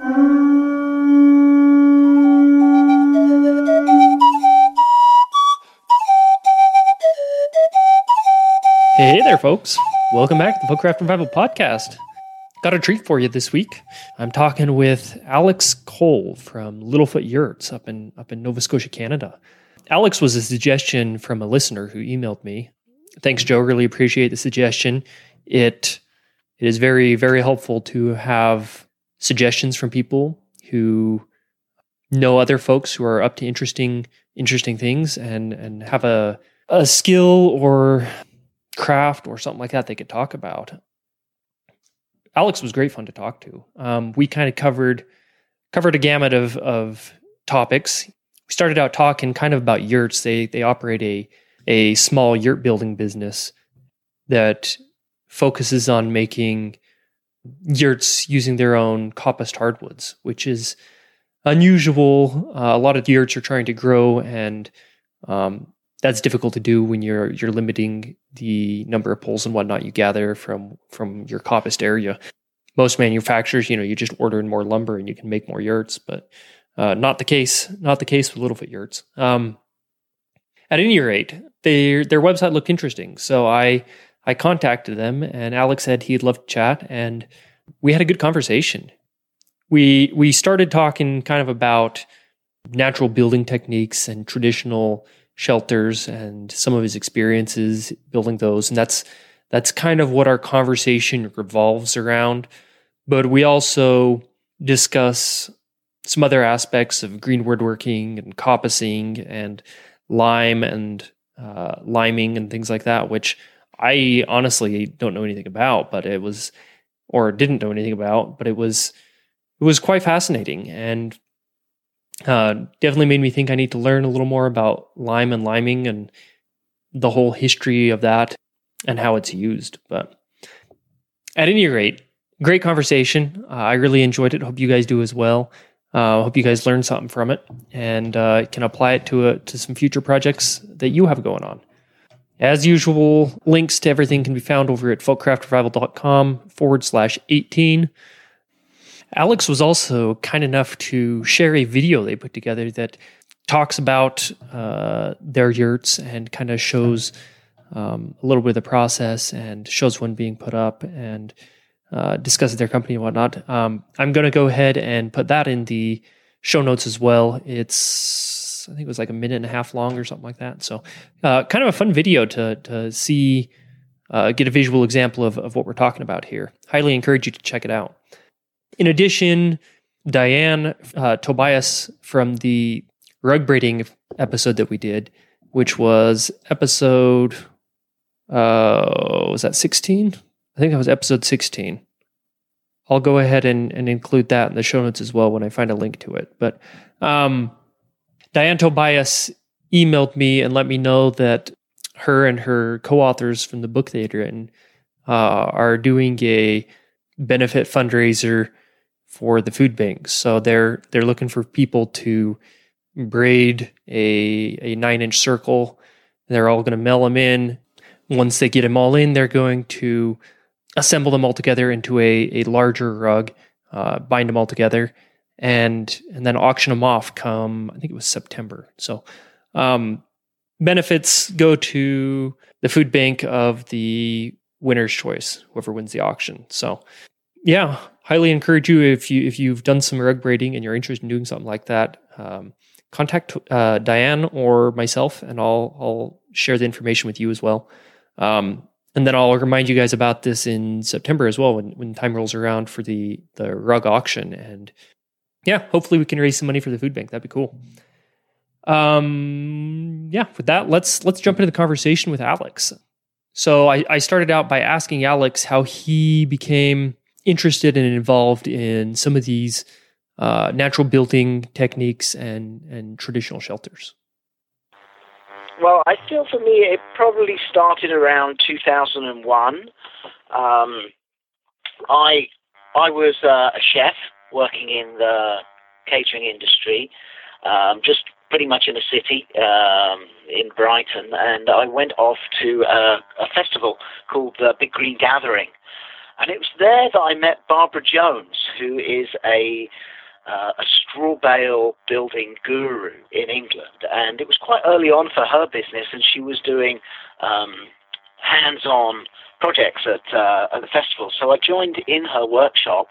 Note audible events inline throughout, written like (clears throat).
Hey there, folks. Welcome back to the Folkcraft Revival Podcast. Got a treat for you this week. I'm talking with Alex Cole from Littlefoot Yurts up in up in Nova Scotia, Canada. Alex was a suggestion from a listener who emailed me. Thanks, Joe. Really appreciate the suggestion. It it is very very helpful to have suggestions from people who know other folks who are up to interesting interesting things and and have a a skill or craft or something like that they could talk about. Alex was great fun to talk to. Um, we kind of covered covered a gamut of of topics. We started out talking kind of about yurts. They they operate a a small yurt building business that focuses on making yurts using their own coppiced hardwoods, which is unusual. Uh, a lot of yurts are trying to grow, and um, that's difficult to do when you're you're limiting the number of poles and whatnot you gather from from your coppiced area. Most manufacturers, you know, you just order in more lumber and you can make more yurts, but uh, not the case. Not the case with Littlefoot yurts. Um, at any rate, their their website looked interesting, so I I contacted them, and Alex said he'd love to chat, and we had a good conversation. We we started talking kind of about natural building techniques and traditional shelters and some of his experiences building those. And that's that's kind of what our conversation revolves around. But we also discuss some other aspects of green woodworking and coppicing and lime and uh, liming and things like that, which I honestly don't know anything about, but it was, or didn't know anything about, but it was, it was quite fascinating. And uh, definitely made me think I need to learn a little more about lime and liming and the whole history of that and how it's used. But at any rate, great conversation. Uh, I really enjoyed it. Hope you guys do as well. Uh, hope you guys learned something from it and uh, can apply it to a, to some future projects that you have going on. As usual, links to everything can be found over at folkcraftrevival.com forward slash 18. Alex was also kind enough to share a video they put together that talks about uh, their yurts and kind of shows um, a little bit of the process and shows one being put up and uh, discusses their company and whatnot. Um, I'm going to go ahead and put that in the show notes as well. It's I think it was like a minute and a half long or something like that. So uh, kind of a fun video to to see, uh, get a visual example of, of what we're talking about here. Highly encourage you to check it out. In addition, Diane uh, Tobias from the rug braiding episode that we did, which was episode, uh, was that 16? I think that was episode 16. I'll go ahead and, and include that in the show notes as well when I find a link to it. But um, Diane Tobias emailed me and let me know that her and her co-authors from the book they had written uh, are doing a benefit fundraiser for the food banks. So they're they're looking for people to braid a a nine inch circle. They're all going to mail them in. Once they get them all in, they're going to assemble them all together into a a larger rug, uh, bind them all together, and and then auction them off. Come I think it was September. So um, benefits go to the food bank of the winner's choice, whoever wins the auction. So yeah, highly encourage you if you if you've done some rug braiding and you're interested in doing something like that. Um, contact uh, Diane or myself, and I'll I'll share the information with you as well. Um, and then I'll remind you guys about this in September as well when when time rolls around for the the rug auction. And yeah, hopefully we can raise some money for the food bank. That'd be cool. Um, yeah, with that, let's let's jump into the conversation with Alex. So I, I started out by asking Alex how he became interested and involved in some of these uh, natural building techniques and, and traditional shelters? Well, I feel for me it probably started around 2001. Um, I I was uh, a chef working in the catering industry, um, just pretty much in a city um, in Brighton, and I went off to a, a festival called the Big Green Gathering, And it was there that I met Barbara Jones, who is a uh, a straw bale building guru in England. And it was quite early on for her business, and she was doing um, hands on projects at, uh, at the festival. So I joined in her workshop,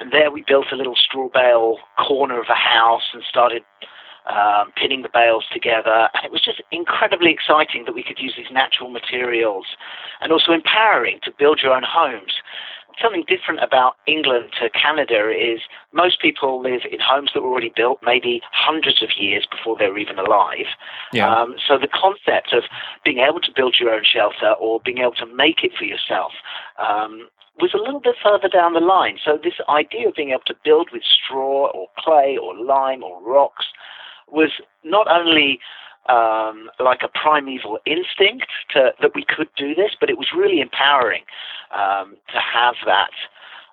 and there we built a little straw bale corner of a house and started um, pinning the bales together. And it was just incredibly exciting that we could use these natural materials and also empowering to build your own homes something different about England to Canada is most people live in homes that were already built maybe hundreds of years before they were even alive. Yeah. Um, so the concept of being able to build your own shelter or being able to make it for yourself um, was a little bit further down the line. So this idea of being able to build with straw or clay or lime or rocks was not only um, like a primeval instinct to, that we could do this, but it was really empowering um, to have that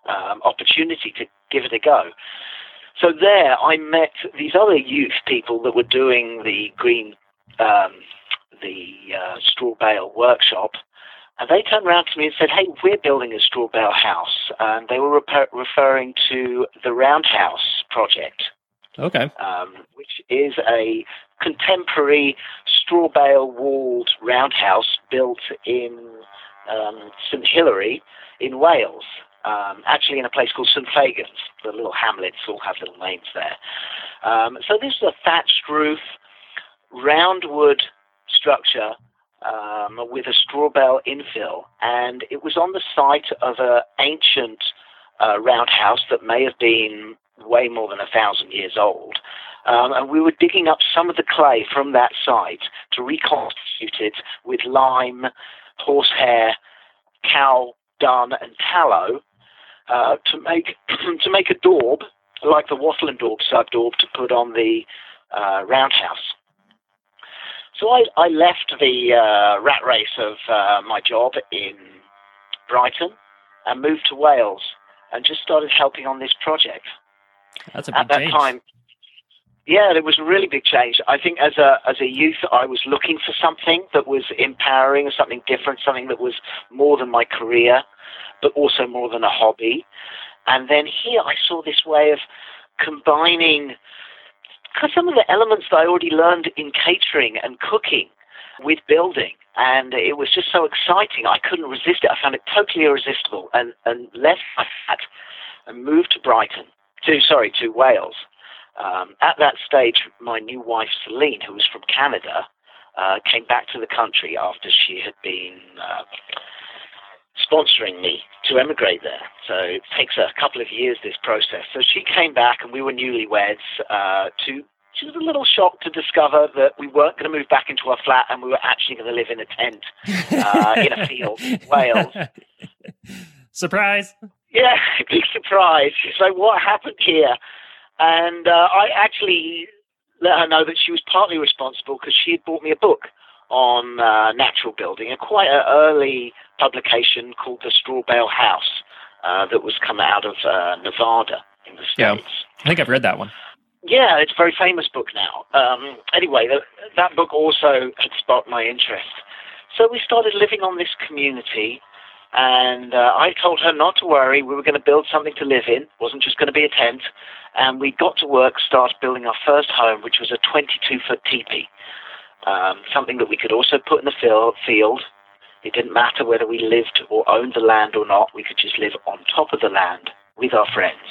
um, opportunity to give it a go. So there, I met these other youth people that were doing the green, um, the uh, straw bale workshop, and they turned around to me and said, "Hey, we're building a straw bale house." And they were referring to the Roundhouse project. Okay. Um, which is a contemporary straw bale walled roundhouse built in um, St Hilary in Wales. Um, actually, in a place called St Fagans. The little hamlets all have little names there. Um, so this is a thatched roof, round wood structure um, with a straw bale infill, and it was on the site of an ancient uh, roundhouse that may have been way more than a thousand years old. Um, and we were digging up some of the clay from that site to reconstitute it with lime, horsehair, cow dung, and tallow uh, to make (clears throat) to make a daub like the wattle and daub sub daub to put on the uh, roundhouse. So I, I left the uh, rat race of uh, my job in Brighton and moved to Wales and just started helping on this project. That's a big At that change. time, yeah, it was a really big change. I think as a as a youth, I was looking for something that was empowering, something different, something that was more than my career, but also more than a hobby. And then here, I saw this way of combining some of the elements that I already learned in catering and cooking with building. And it was just so exciting. I couldn't resist it. I found it totally irresistible and, and left my flat and moved to Brighton, to, sorry, to Wales um, at that stage, my new wife, Celine, who was from Canada, uh, came back to the country after she had been uh, sponsoring me to emigrate there. So it takes a couple of years, this process. So she came back, and we were newlyweds uh, to she was a little shocked to discover that we weren't going to move back into our flat and we were actually going to live in a tent uh, in a field in Wales. (laughs) Surprise! Yeah, (laughs) big surprise. She's like, what happened here? And uh, I actually let her know that she was partly responsible because she had bought me a book on uh, natural building, a quite an early publication called The Straw Bale House uh, that was come out of uh, Nevada in the States. Yeah, I think I've read that one. Yeah, it's a very famous book now. Um, anyway, the, that book also had sparked my interest. So we started living on this community and uh, I told her not to worry. We were going to build something to live in. It wasn't just going to be a tent. And we got to work, started building our first home, which was a 22 foot teepee. Um, something that we could also put in the field. It didn't matter whether we lived or owned the land or not. We could just live on top of the land with our friends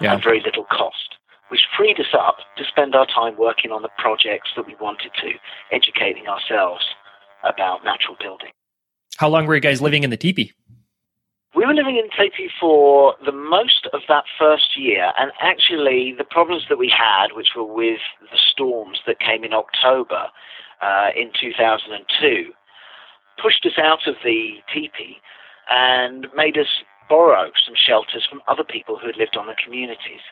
yeah. at very little cost, which freed us up to spend our time working on the projects that we wanted to, educating ourselves about natural building. How long were you guys living in the teepee? We were living in teepee for the most of that first year, and actually, the problems that we had, which were with the storms that came in October uh, in 2002, pushed us out of the teepee and made us borrow some shelters from other people who had lived on the communities.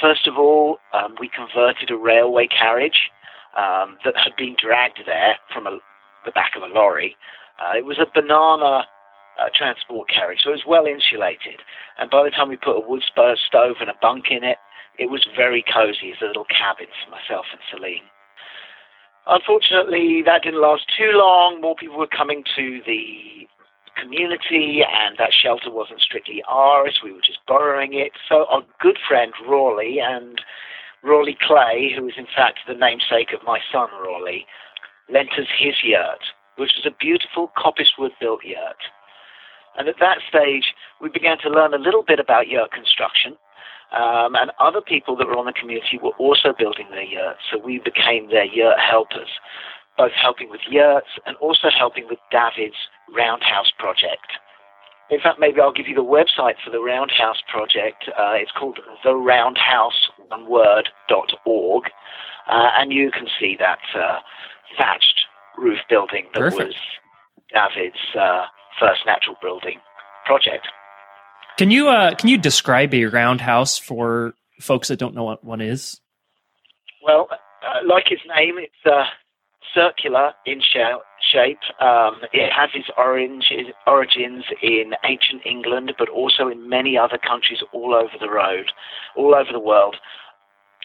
First of all, um, we converted a railway carriage um, that had been dragged there from a, the back of a lorry uh, it was a banana uh, transport carriage, so it was well insulated. And by the time we put a wood stove and a bunk in it, it was very cozy as a little cabin for myself and Celine. Unfortunately, that didn't last too long. More people were coming to the community, and that shelter wasn't strictly ours. We were just borrowing it. So our good friend Rawley and Rawley Clay, who is in fact the namesake of my son Rawley, lent us his yurt, which was a beautiful coppicewood built yurt. And at that stage, we began to learn a little bit about yurt construction. Um, and other people that were on the community were also building their yurts, so we became their yurt helpers, both helping with yurts and also helping with David's Roundhouse project. In fact, maybe I'll give you the website for the Roundhouse project. Uh, it's called theroundhouse.org, uh, and you can see that uh, thatched roof building that Perfect. was David's uh, first natural building project. Can you uh, can you describe a roundhouse for folks that don't know what one is? Well, uh, like its name, it's uh, circular in sh- shape. Um, it has its orange, origins in ancient England, but also in many other countries all over the road, all over the world.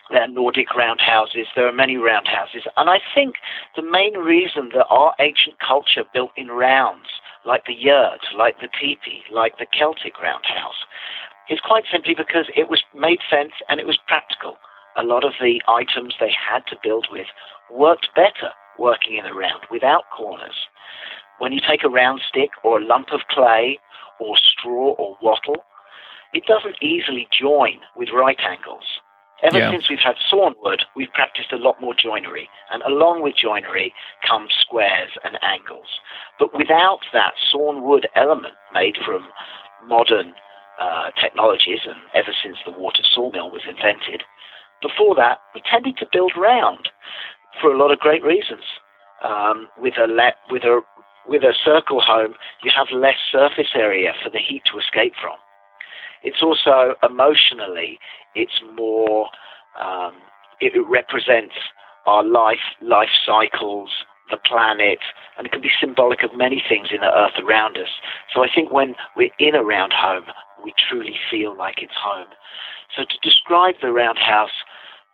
There are Nordic roundhouses. There are many roundhouses, and I think the main reason that our ancient culture built in rounds, like the yurt, like the teepee, like the Celtic roundhouse, is quite simply because it was made sense and it was practical. A lot of the items they had to build with worked better working in a round without corners. When you take a round stick or a lump of clay or straw or wattle, it doesn't easily join with right angles. Ever Yeah. since we've had sawnwood, we've practiced a lot more joinery, and along with joinery comes squares and angles. But without that sawnwood element made from modern uh, technologies, and ever since the water sawmill was invented, before that we tended to build round for a lot of great reasons. Um, with a le- with a with a circle home, you have less surface area for the heat to escape from. It's also emotionally, it's more, um, it represents our life, life cycles, the planet, and it can be symbolic of many things in the earth around us. So I think when we're in a round home, we truly feel like it's home. So to describe the roundhouse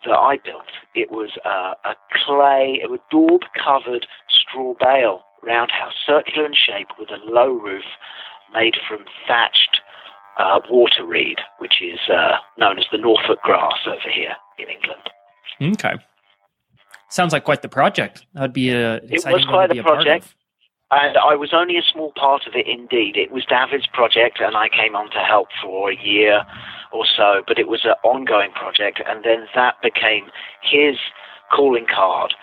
that I built, it was uh, a clay, a daub covered straw bale roundhouse, circular in shape with a low roof made from thatched uh, water reed, which is uh, known as the Norfolk grass over here in England. Okay. Sounds like quite the project. That'd be a It was quite to be a a project. And I was only a small part of it indeed. It was David's project, and I came on to help for a year or so, but it was an ongoing project, and then that became his calling card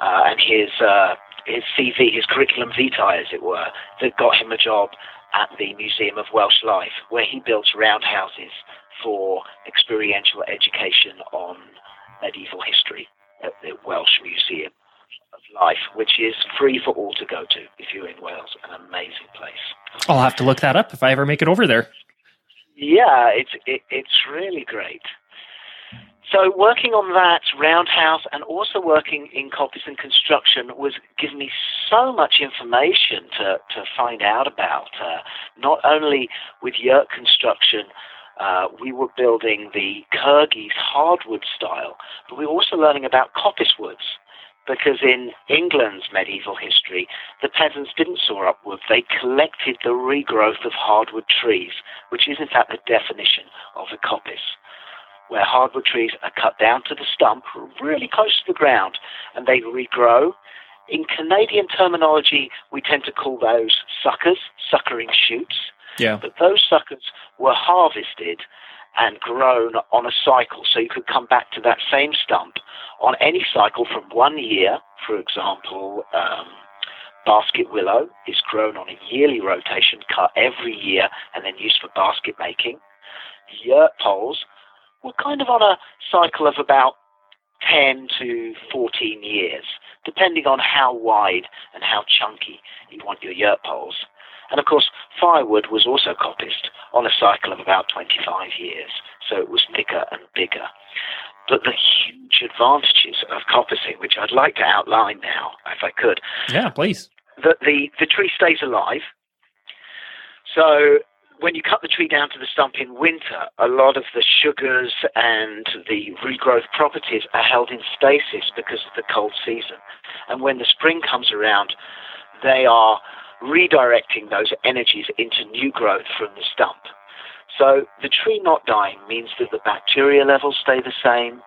uh, and his, uh, his CV, his curriculum vitae, as it were, that got him a job at the Museum of Welsh Life, where he built roundhouses for experiential education on medieval history at the Welsh Museum of Life, which is free for all to go to if you're in Wales. An amazing place. I'll have to look that up if I ever make it over there. Yeah, it's it, it's really great. So working on that roundhouse and also working in coppice and construction was giving me so much information to, to find out about. Uh, not only with yurt construction, uh, we were building the Kyrgyz hardwood style, but we were also learning about coppice woods. Because in England's medieval history, the peasants didn't saw up wood, they collected the regrowth of hardwood trees, which is in fact the definition of a coppice where hardwood trees are cut down to the stump, really close to the ground, and they regrow. In Canadian terminology, we tend to call those suckers, suckering shoots. Yeah. But those suckers were harvested and grown on a cycle, so you could come back to that same stump on any cycle from one year. For example, um, basket willow is grown on a yearly rotation, cut every year, and then used for basket making. Yurt poles were kind of on a cycle of about 10 to 14 years, depending on how wide and how chunky you want your yurt poles. And of course, firewood was also coppiced on a cycle of about 25 years, so it was thicker and bigger. But the huge advantages of coppicing, which I'd like to outline now, if I could, Yeah, please. that the, the tree stays alive. So when you cut the tree down to the stump in winter, a lot of the sugars and the regrowth properties are held in stasis because of the cold season. And when the spring comes around, they are redirecting those energies into new growth from the stump. So the tree not dying means that the bacteria levels stay the same.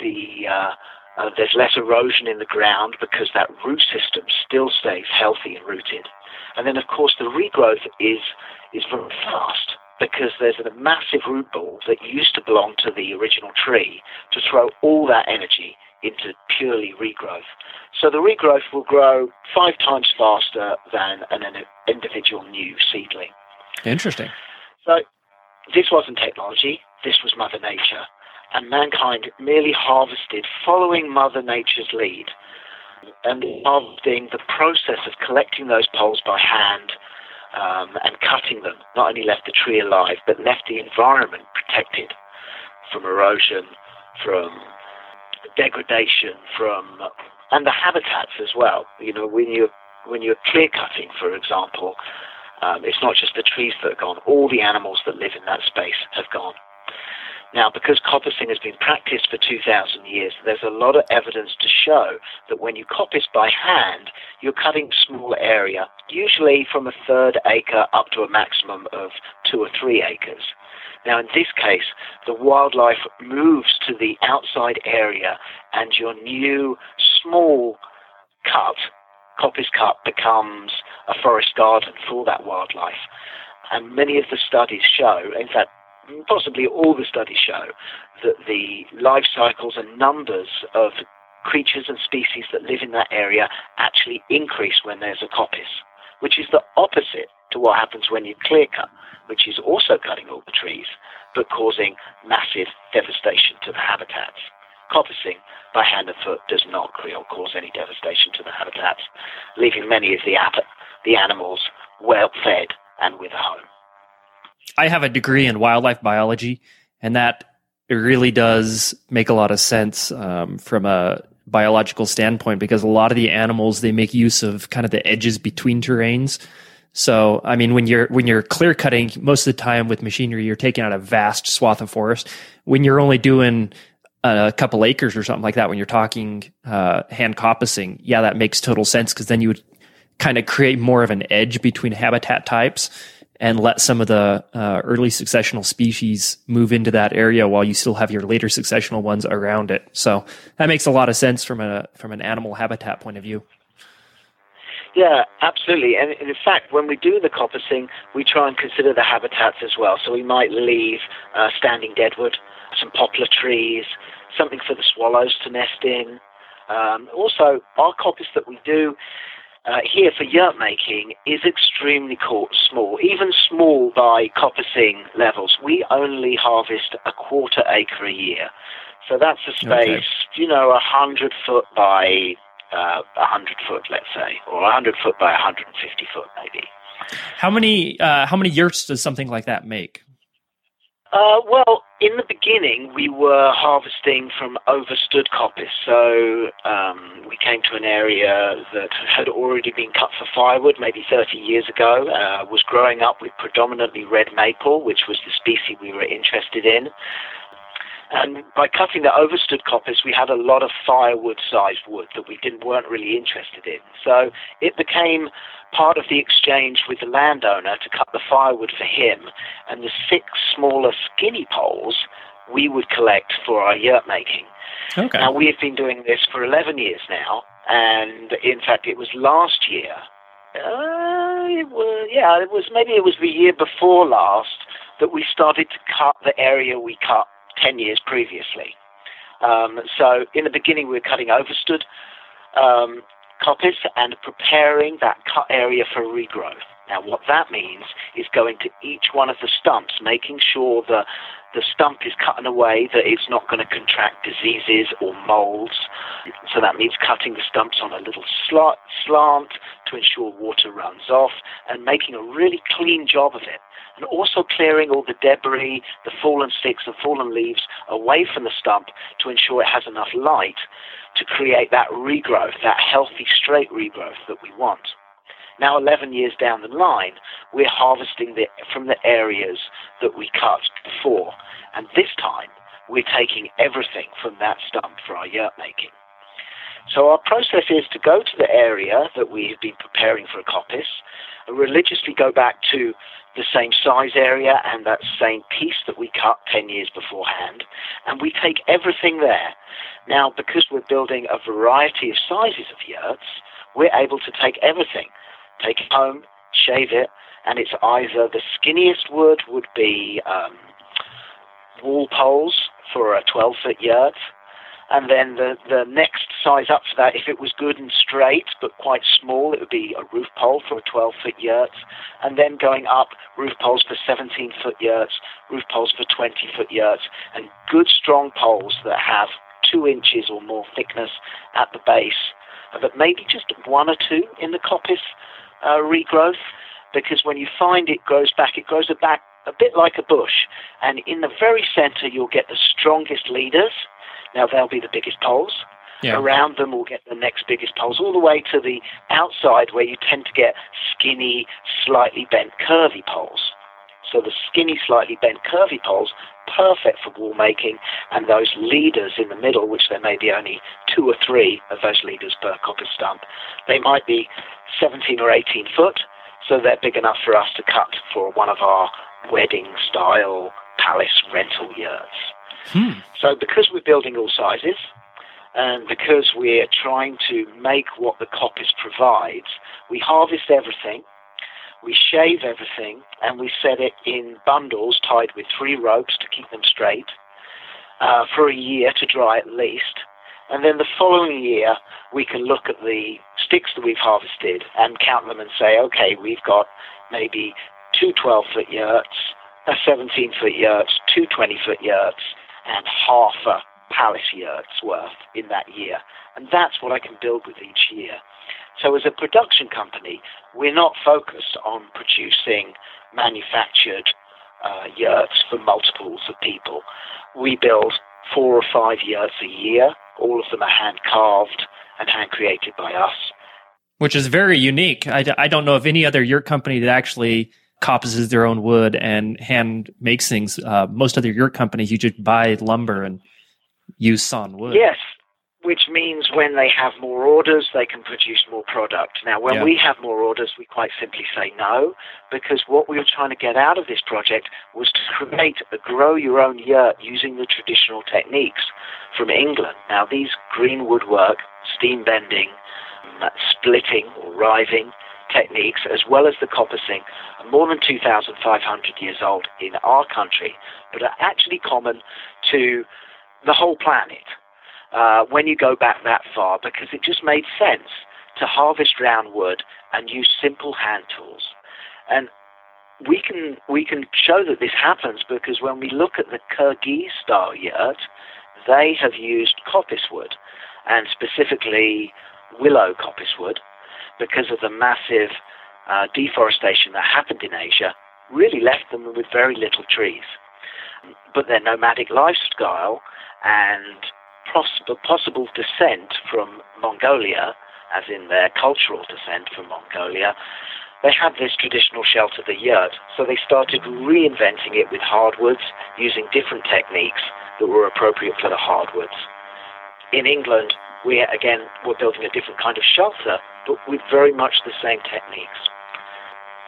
The uh, uh, there's less erosion in the ground because that root system still stays healthy and rooted. And then, of course, the regrowth is is very fast because there's a massive root ball that used to belong to the original tree to throw all that energy into purely regrowth. So the regrowth will grow five times faster than an, an individual new seedling. Interesting. So this wasn't technology, this was Mother Nature. And mankind merely harvested following Mother Nature's lead. And harvesting the process of collecting those poles by hand um, and cutting them not only left the tree alive, but left the environment protected from erosion, from degradation, from and the habitats as well. You know, when you when you're clear cutting, for example, um, it's not just the trees that are gone; all the animals that live in that space have gone. Now, because coppicing has been practiced for 2,000 years, there's a lot of evidence to show that when you coppice by hand, you're cutting small area, usually from a third acre up to a maximum of two or three acres. Now, in this case, the wildlife moves to the outside area, and your new small cut, coppice cut, becomes a forest garden for that wildlife. And many of the studies show, in fact, possibly all the studies show that the life cycles and numbers of creatures and species that live in that area actually increase when there's a coppice, which is the opposite to what happens when you clear cut, which is also cutting all the trees, but causing massive devastation to the habitats. Coppicing by hand and foot does not create or cause any devastation to the habitats, leaving many of the, the animals well fed and with a home. I have a degree in wildlife biology, and that really does make a lot of sense um, from a biological standpoint because a lot of the animals they make use of kind of the edges between terrains. So, I mean, when you're when you're clear cutting, most of the time with machinery, you're taking out a vast swath of forest. When you're only doing a couple acres or something like that, when you're talking uh, hand coppicing, yeah, that makes total sense because then you would kind of create more of an edge between habitat types and let some of the uh, early successional species move into that area while you still have your later successional ones around it. So that makes a lot of sense from a from an animal habitat point of view. Yeah, absolutely. And in fact, when we do the coppicing, we try and consider the habitats as well. So we might leave uh, standing deadwood, some poplar trees, something for the swallows to nest in. Um, also, our coppice that we do uh, here for yurt making is extremely small, even small by coppicing levels. We only harvest a quarter acre a year. So that's a space, okay. you know, a hundred foot by uh, a uh, hundred foot, let's say, or a hundred foot by a hundred and fifty foot, maybe. How many uh, how many yurts does something like that make? Uh, well, in the beginning, we were harvesting from overstood coppice. So um, we came to an area that had already been cut for firewood maybe 30 years ago, uh, was growing up with predominantly red maple, which was the species we were interested in. And by cutting the overstood coppice, we had a lot of firewood-sized wood that we didn't weren't really interested in. So it became part of the exchange with the landowner to cut the firewood for him, and the six smaller skinny poles we would collect for our yurt making. Okay. Now we have been doing this for 11 years now, and in fact, it was last year. Uh, it was, yeah, it was maybe it was the year before last that we started to cut the area we cut 10 years previously. Um, so in the beginning, we were cutting overstood um, coppice and preparing that cut area for regrowth. Now, what that means is going to each one of the stumps, making sure that the stump is cut in a way that it's not going to contract diseases or molds. So that means cutting the stumps on a little slant to ensure water runs off and making a really clean job of it and also clearing all the debris, the fallen sticks and fallen leaves away from the stump to ensure it has enough light to create that regrowth, that healthy straight regrowth that we want. Now, 11 years down the line, we're harvesting the, from the areas that we cut before. And this time, we're taking everything from that stump for our yurt making. So our process is to go to the area that we have been preparing for a coppice, religiously go back to the same size area and that same piece that we cut 10 years beforehand, and we take everything there. Now, because we're building a variety of sizes of yurts, we're able to take everything, take it home, shave it, and it's either the skinniest wood would be um, wall poles for a 12 foot yurt, and then the, the next size up for that, if it was good and straight but quite small, it would be a roof pole for a 12 foot yurt. And then going up, roof poles for 17 foot yurts, roof poles for 20 foot yurts, and good strong poles that have two inches or more thickness at the base, but maybe just one or two in the coppice uh, regrowth. Because when you find it grows back, it grows back a bit like a bush. And in the very center, you'll get the strongest leaders now they'll be the biggest poles. Yeah. Around them, we'll get the next biggest poles, all the way to the outside where you tend to get skinny, slightly bent, curvy poles. So the skinny, slightly bent, curvy poles, perfect for wall making, and those leaders in the middle, which there may be only two or three of those leaders per coppice stump, they might be 17 or 18 foot, so they're big enough for us to cut for one of our wedding style palace rental yurts. Hmm. So because we're building all sizes, and because we're trying to make what the coppice provides, we harvest everything, we shave everything, and we set it in bundles tied with three ropes to keep them straight uh, for a year to dry at least. And then the following year, we can look at the sticks that we've harvested and count them and say, okay, we've got maybe two 12 foot yurts, a 17 foot yurts, two 20 foot yurts, and half a palace yurt's worth in that year. And that's what I can build with each year. So as a production company, we're not focused on producing manufactured uh, yurts for multiples of people. We build four or five yurts a year. All of them are hand carved and hand created by us. Which is very unique. I don't know of any other yurt company that actually coppices their own wood and hand makes things. Uh, most other yurt companies, you just buy lumber and use sawn wood. Yes, which means when they have more orders, they can produce more product. Now, when yeah. we have more orders, we quite simply say no, because what we were trying to get out of this project was to create a grow your own yurt using the traditional techniques from England. Now, these green woodwork, steam bending, splitting or riving, techniques, as well as the coppicing, are more than 2,500 years old in our country, but are actually common to the whole planet uh, when you go back that far, because it just made sense to harvest round wood and use simple hand tools. And we can we can show that this happens because when we look at the Kyrgyz style yurt, they have used coppice wood, and specifically willow coppice wood, because of the massive uh, deforestation that happened in Asia, really left them with very little trees. But their nomadic lifestyle and possible, descent from Mongolia, as in their cultural descent from Mongolia, they had this traditional shelter, the yurt, so they started reinventing it with hardwoods, using different techniques that were appropriate for the hardwoods. In England, we again were building a different kind of shelter, but with very much the same techniques.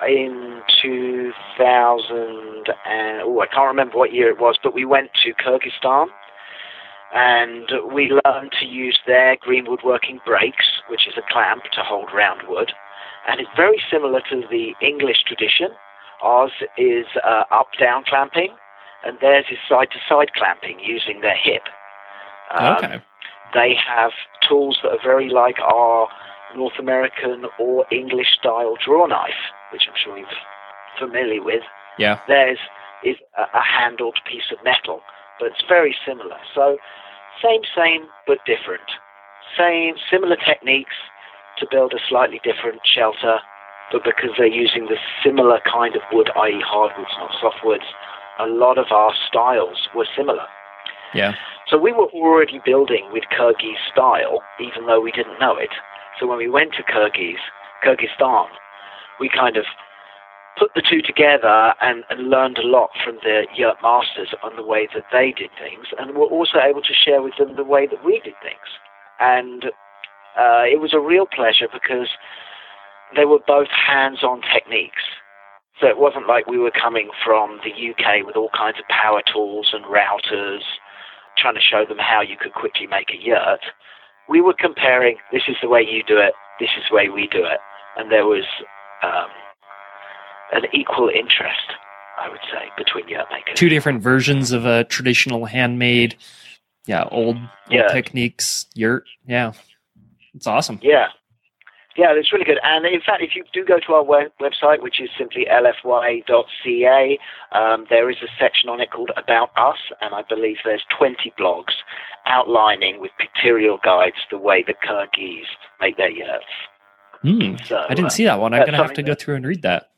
In 2000, and, oh, I can't remember what year it was, but we went to Kyrgyzstan and we learned to use their green woodworking brakes, which is a clamp to hold round wood. And it's very similar to the English tradition. Ours is uh, up down clamping, and theirs is side to side clamping using their hip. Um, okay. They have tools that are very like our North American or English style draw knife, which I'm sure you're familiar with. Yeah. Theirs is a, a handled piece of metal, but it's very similar. So, same, same, but different. Same, similar techniques to build a slightly different shelter, but because they're using the similar kind of wood, i.e., hardwoods, not softwoods, a lot of our styles were similar. Yeah. So we were already building with Kyrgyz style, even though we didn't know it. So when we went to Kyrgyz, Kyrgyzstan, we kind of put the two together and, and learned a lot from the yurt masters on the way that they did things, and were also able to share with them the way that we did things. And uh, it was a real pleasure because they were both hands-on techniques. So it wasn't like we were coming from the UK with all kinds of power tools and routers, trying to show them how you could quickly make a yurt. We were comparing, this is the way you do it, this is the way we do it. And there was um, an equal interest, I would say, between yurt makers. Two different versions of a traditional handmade, yeah, old, old techniques yurt. Yeah. It's awesome. Yeah. Yeah, it's really good. And in fact, if you do go to our web- website, which is simply lfy.ca, um, there is a section on it called About Us, and I believe there's 20 blogs outlining with pictorial guides the way the Kyrgyz make their yurts. Hmm. So, I didn't uh, see that one. I'm going to have to go through and read that.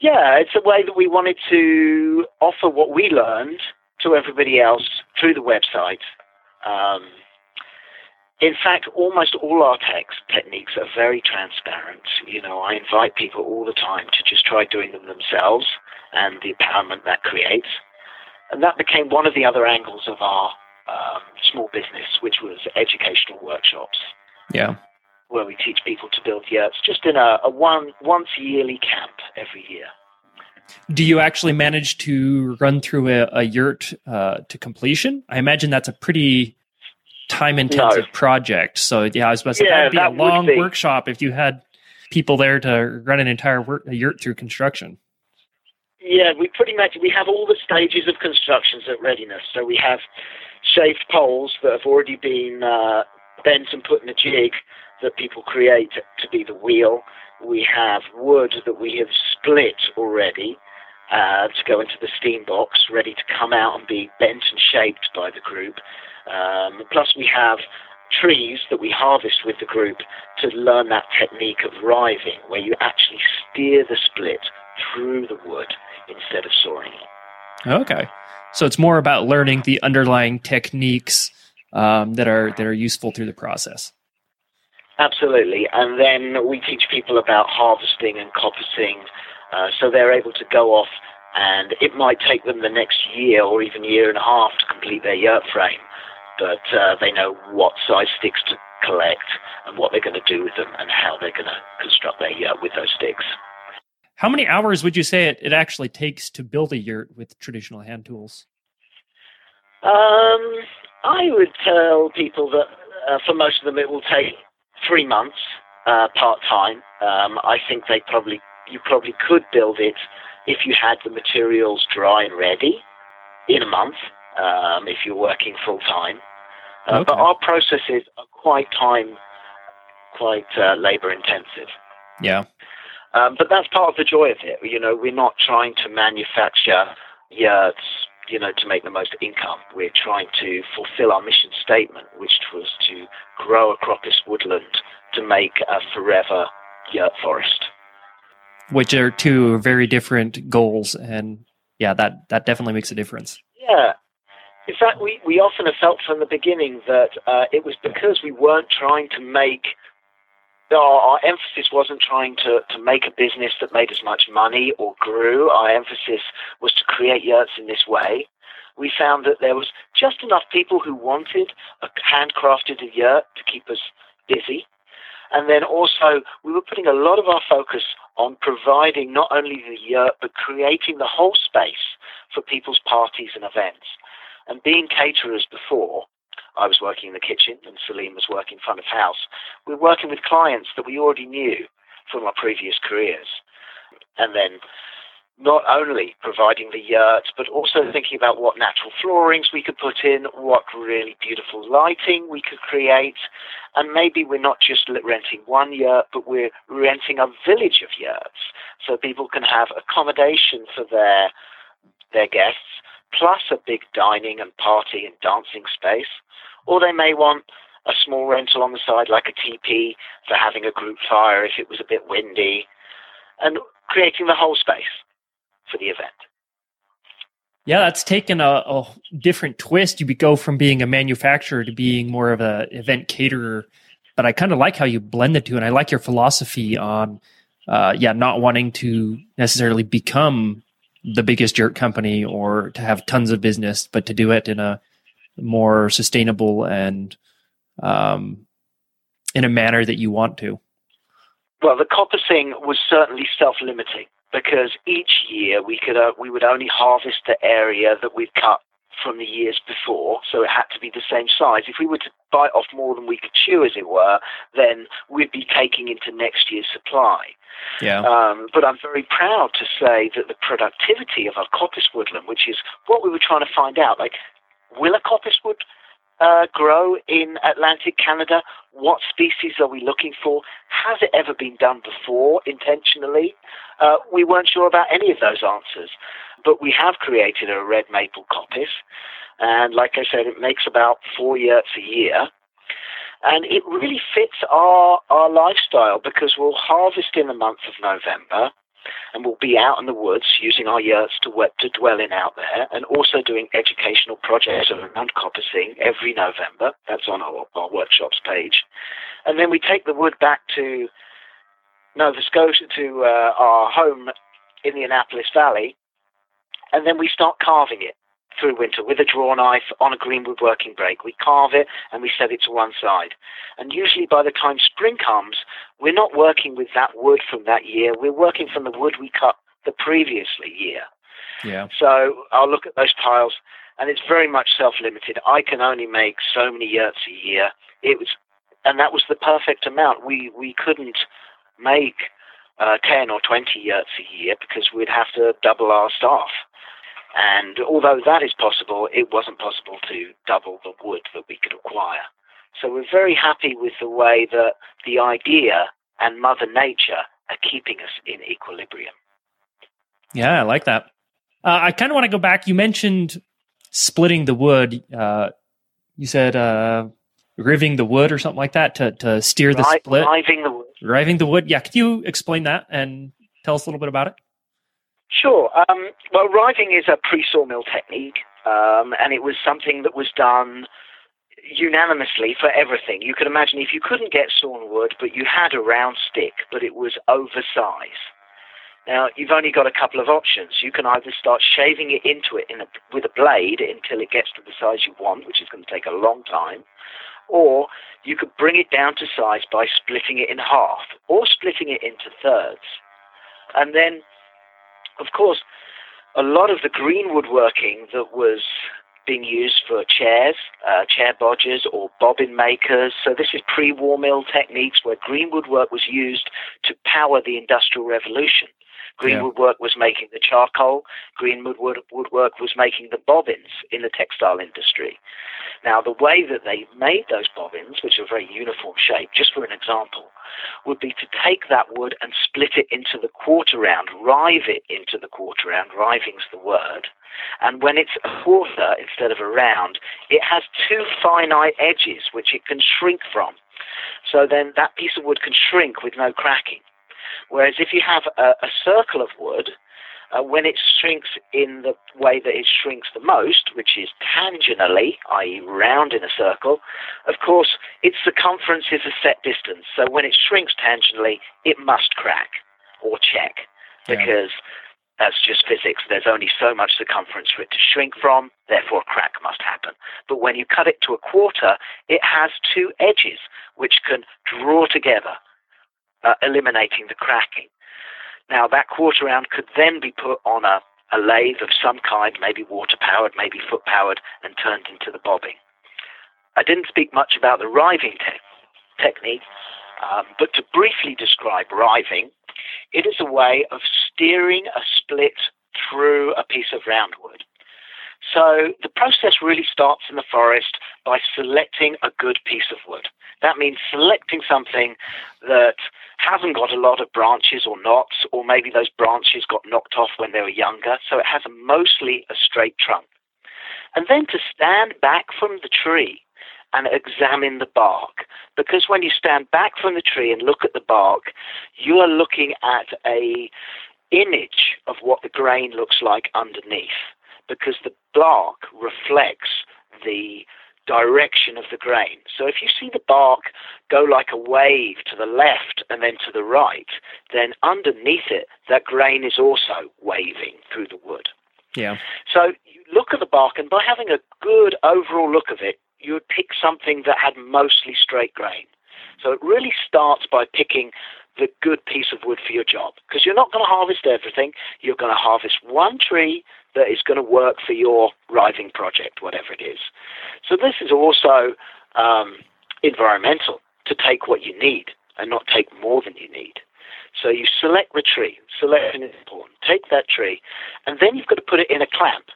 Yeah, it's a way that we wanted to offer what we learned to everybody else through the website. Um, in fact, almost all our techniques are very transparent. You know, I invite people all the time to just try doing them themselves and the empowerment that creates. And that became one of the other angles of our um, small business, which was educational workshops Yeah. where we teach people to build yurts just in a, a one once yearly camp every year. Do you actually manage to run through a, a yurt uh, to completion? I imagine that's a pretty time intensive No. project. So yeah, I was about to say Yeah, that'd be that a long be. workshop if you had people there to run an entire work, yurt through construction. Yeah, we pretty much we have all the stages of constructions at readiness. So we have shaved poles that have already been uh, bent and put in a jig that people create to be the wheel. We have wood that we have split already uh, to go into the steam box, ready to come out and be bent and shaped by the group. Um, plus, we have trees that we harvest with the group to learn that technique of riving, where you actually steer the split through the wood instead of sawing it. Okay, so it's more about learning the underlying techniques um, that are that are useful through the process. Absolutely. And then we teach people about harvesting and coppicing uh, so they're able to go off and it might take them the next year or even year and a half to complete their yurt frame, but uh, they know what size sticks to collect and what they're going to do with them and how they're going to construct their yurt with those sticks. How many hours would you say it, it actually takes to build a yurt with traditional hand tools? Um, I would tell people that uh, for most of them it will take three months uh, part time. Um, I think they probably you probably could build it if you had the materials dry and ready in a month um, if you're working full time. Uh, But our processes are quite time, quite uh, labor intensive. Yeah. Um, but that's part of the joy of it. You know, we're not trying to manufacture yurts, you know, to make the most income. We're trying to fulfill our mission statement, which was to grow a coppice woodland to make a forever yurt forest. Which are two very different goals, and yeah, that that definitely makes a difference. Yeah. In fact, we, we often have felt from the beginning that uh, it was because we weren't trying to make, our, our emphasis wasn't trying to, to make a business that made as much money or grew. Our emphasis was to create yurts in this way. We found that there was just enough people who wanted a handcrafted yurt to keep us busy. And then also, we were putting a lot of our focus on providing not only the yurt, but creating the whole space for people's parties and events. And being caterers before, I was working in the kitchen and Celine was working front of house. We were working with clients that we already knew from our previous careers. And then not only providing the yurt, but also thinking about what natural floorings we could put in, what really beautiful lighting we could create. And maybe we're not just renting one yurt, but we're renting a village of yurts so people can have accommodation for their their guests, plus a big dining and party and dancing space. Or they may want a small rental on the side, like a teepee, for having a group fire if it was a bit windy, and creating the whole space for the event. Yeah, that's taken a, a different twist. You go from being a manufacturer to being more of an event caterer. But I kind of like how you blend the two, and I like your philosophy on, uh, yeah, not wanting to necessarily become the biggest yurt company or to have tons of business, but to do it in a more sustainable and um, in a manner that you want to? Well, the coppicing was certainly self-limiting because each year we could uh, we would only harvest the area that we'd cut from the years before, so it had to be the same size. If we were to bite off more than we could chew, as it were, then we'd be taking into next year's supply. Yeah. Um, but I'm very proud to say that the productivity of our coppice woodland, which is what we were trying to find out, like, will a coppice wood uh, grow in Atlantic Canada? What species are we looking for? Has it ever been done before intentionally? Uh, we weren't sure about any of those answers, but we have created a red maple coppice, and like I said, it makes about four yurts a year. And it really fits our, our lifestyle because we'll harvest in the month of November and we'll be out in the woods using our yurts to, to dwell in out there and also doing educational projects around coppicing every November. That's on our, our workshops page. And then we take the wood back to Nova Scotia, to uh, our home in the Annapolis Valley, and then we start carving it through winter with a draw knife on a greenwood working brake. We carve it and we set it to one side. And usually by the time spring comes, we're not working with that wood from that year. We're working from the wood we cut the previous year. Yeah. So I'll look at those piles and it's very much self-limited. I can only make so many yurts a year. It was, and that was the perfect amount. We we couldn't make uh, 10 or 20 yurts a year because we'd have to double our staff. And although that is possible, it wasn't possible to double the wood that we could acquire. So we're very happy with the way that the idea and Mother Nature are keeping us in equilibrium. Yeah, I like that. Uh, I kind of want to go back. You mentioned splitting the wood. Uh, you said uh, riving the wood or something like that to, to steer the split. Riving the wood. Riving the wood. Yeah. Could you explain that and tell us a little bit about it? Sure. Um, well, riving is a pre-sawmill technique, um, and it was something that was done unanimously for everything. You could imagine if you couldn't get sawn wood, but you had a round stick, but it was oversized. Now, you've only got a couple of options. You can either start shaving it into it in a, with a blade until it gets to the size you want, which is going to take a long time, or you could bring it down to size by splitting it in half or splitting it into thirds. And then of course, a lot of the green woodworking that was being used for chairs, uh, chair bodgers, or bobbin makers. So this is pre-war mill techniques where green woodwork was used to power the Industrial Revolution. Green yeah. woodwork was making the charcoal. Green wood, woodwork was making the bobbins in the textile industry. Now, the way that they made those bobbins, which are very uniform shape, just for an example, would be to take that wood and split it into the quarter round, rive it into the quarter round. Riving's the word. And when it's a quarter instead of a round, it has two finite edges which it can shrink from. So then that piece of wood can shrink with no cracking. Whereas if you have a, a circle of wood, uh, when it shrinks in the way that it shrinks the most, which is tangentially, i.e., round in a circle, of course, its circumference is a set distance. So when it shrinks tangentially, it must crack or check because yeah. that's just physics. There's only so much circumference for it to shrink from, therefore, a crack must happen. But when you cut it to a quarter, it has two edges which can draw together uh, eliminating the cracking. Now, that quarter round could then be put on a, a lathe of some kind, maybe water powered, maybe foot powered, and turned into the bobbin. I didn't speak much about the riving te- technique, um, but to briefly describe riving, it is a way of steering a split through a piece of round wood. So the process really starts in the forest by selecting a good piece of wood. That means selecting something that hasn't got a lot of branches or knots, or maybe those branches got knocked off when they were younger, so it has a mostly a straight trunk. And then to stand back from the tree and examine the bark. Because when you stand back from the tree and look at the bark, you are looking at a image of what the grain looks like underneath. Because the bark reflects the direction of the grain. So if you see the bark go like a wave to the left and then to the right, then underneath it, that grain is also waving through the wood. Yeah. So you look at the bark, and by having a good overall look of it, you would pick something that had mostly straight grain. So it really starts by picking the good piece of wood for your job because you're not going to harvest everything. You're going to harvest one tree that is going to work for your riving project, whatever it is. So this is also um, environmental to take what you need and not take more than you need. So you select the tree. Selection is important. Take that tree, and then you've got to put it in a clamp.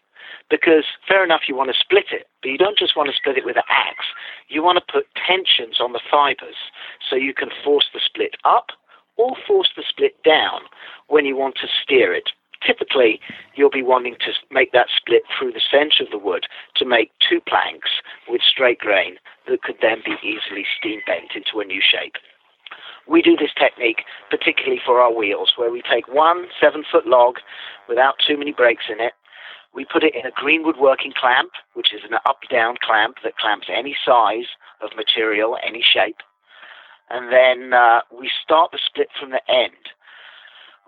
Because fair enough, you want to split it, but you don't just want to split it with an axe. You want to put tensions on the fibers so you can force the split up or force the split down when you want to steer it. Typically, you'll be wanting to make that split through the center of the wood to make two planks with straight grain that could then be easily steam bent into a new shape. We do this technique particularly for our wheels, where we take one seven foot log without too many breaks in it. We put it in a greenwood working clamp, which is an up down clamp that clamps any size of material, any shape. And then uh, we start the split from the end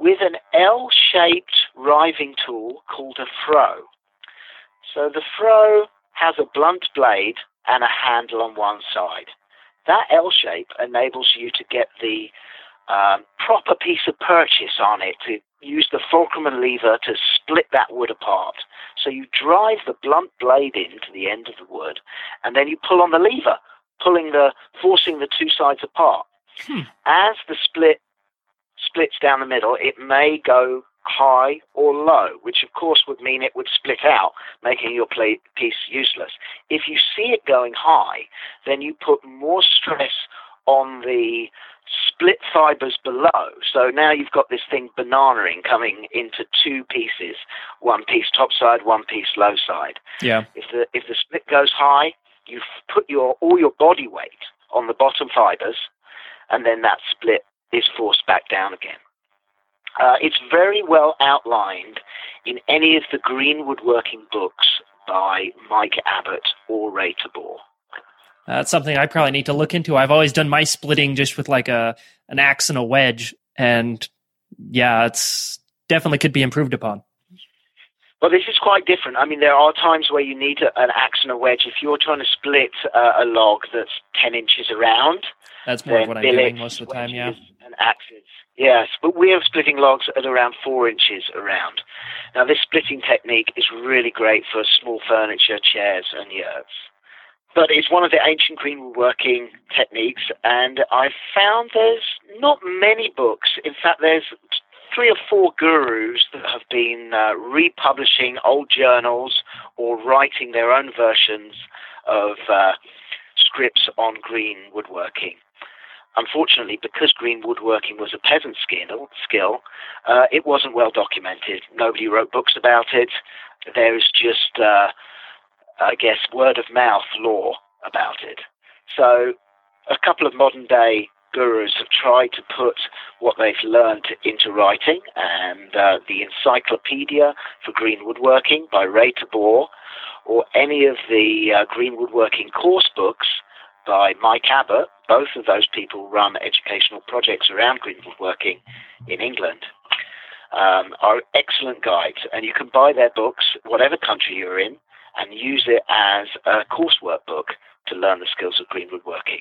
with an L shaped riving tool called a froe. So the froe has a blunt blade and a handle on one side. That L shape enables you to get the um, proper piece of purchase on it to use the fulcrum and lever to split that wood apart. So you drive the blunt blade into the end of the wood, and then you pull on the lever, pulling the, forcing the two sides apart. Hmm. As the split splits down the middle, it may go high or low, which of course would mean it would split out, making your play, piece useless. If you see it going high, then you put more stress on the split fibers below. So now you've got this thing bananaing coming into two pieces, one piece top side, one piece low side. Yeah. If the if the split goes high, you put your all your body weight on the bottom fibers, and then that split is forced back down again. Uh, it's very well outlined in any of the green woodworking books by Mike Abbott or Ray Tabor. That's something I probably need to look into. I've always done my splitting just with like a an axe and a wedge, and yeah, it's definitely could be improved upon. Well, this is quite different. I mean, there are times where you need a, an axe and a wedge. If you're trying to split uh, a log that's 10 inches around, that's more of what I'm doing most of the time, yeah. And axes. Yes, but we are splitting logs at around four inches around. Now, this splitting technique is really great for small furniture, chairs, and yurts. But it's one of the ancient green woodworking techniques, and I've found there's not many books. In fact, there's three or four gurus that have been uh, republishing old journals or writing their own versions of uh, scripts on green woodworking. Unfortunately, because green woodworking was a peasant skill, skill uh, it wasn't well documented. Nobody wrote books about it. There is just, uh, I guess, word of mouth lore about it. So, a couple of modern day gurus have tried to put what they've learned into writing, and uh, the Encyclopedia for Green Woodworking by Ray Tabor, or any of the uh, green woodworking course books by Mike Abbott. Both of those people run educational projects around green woodworking in England. Um, are excellent guides, and you can buy their books, whatever country you're in, and use it as a coursework book to learn the skills of green woodworking.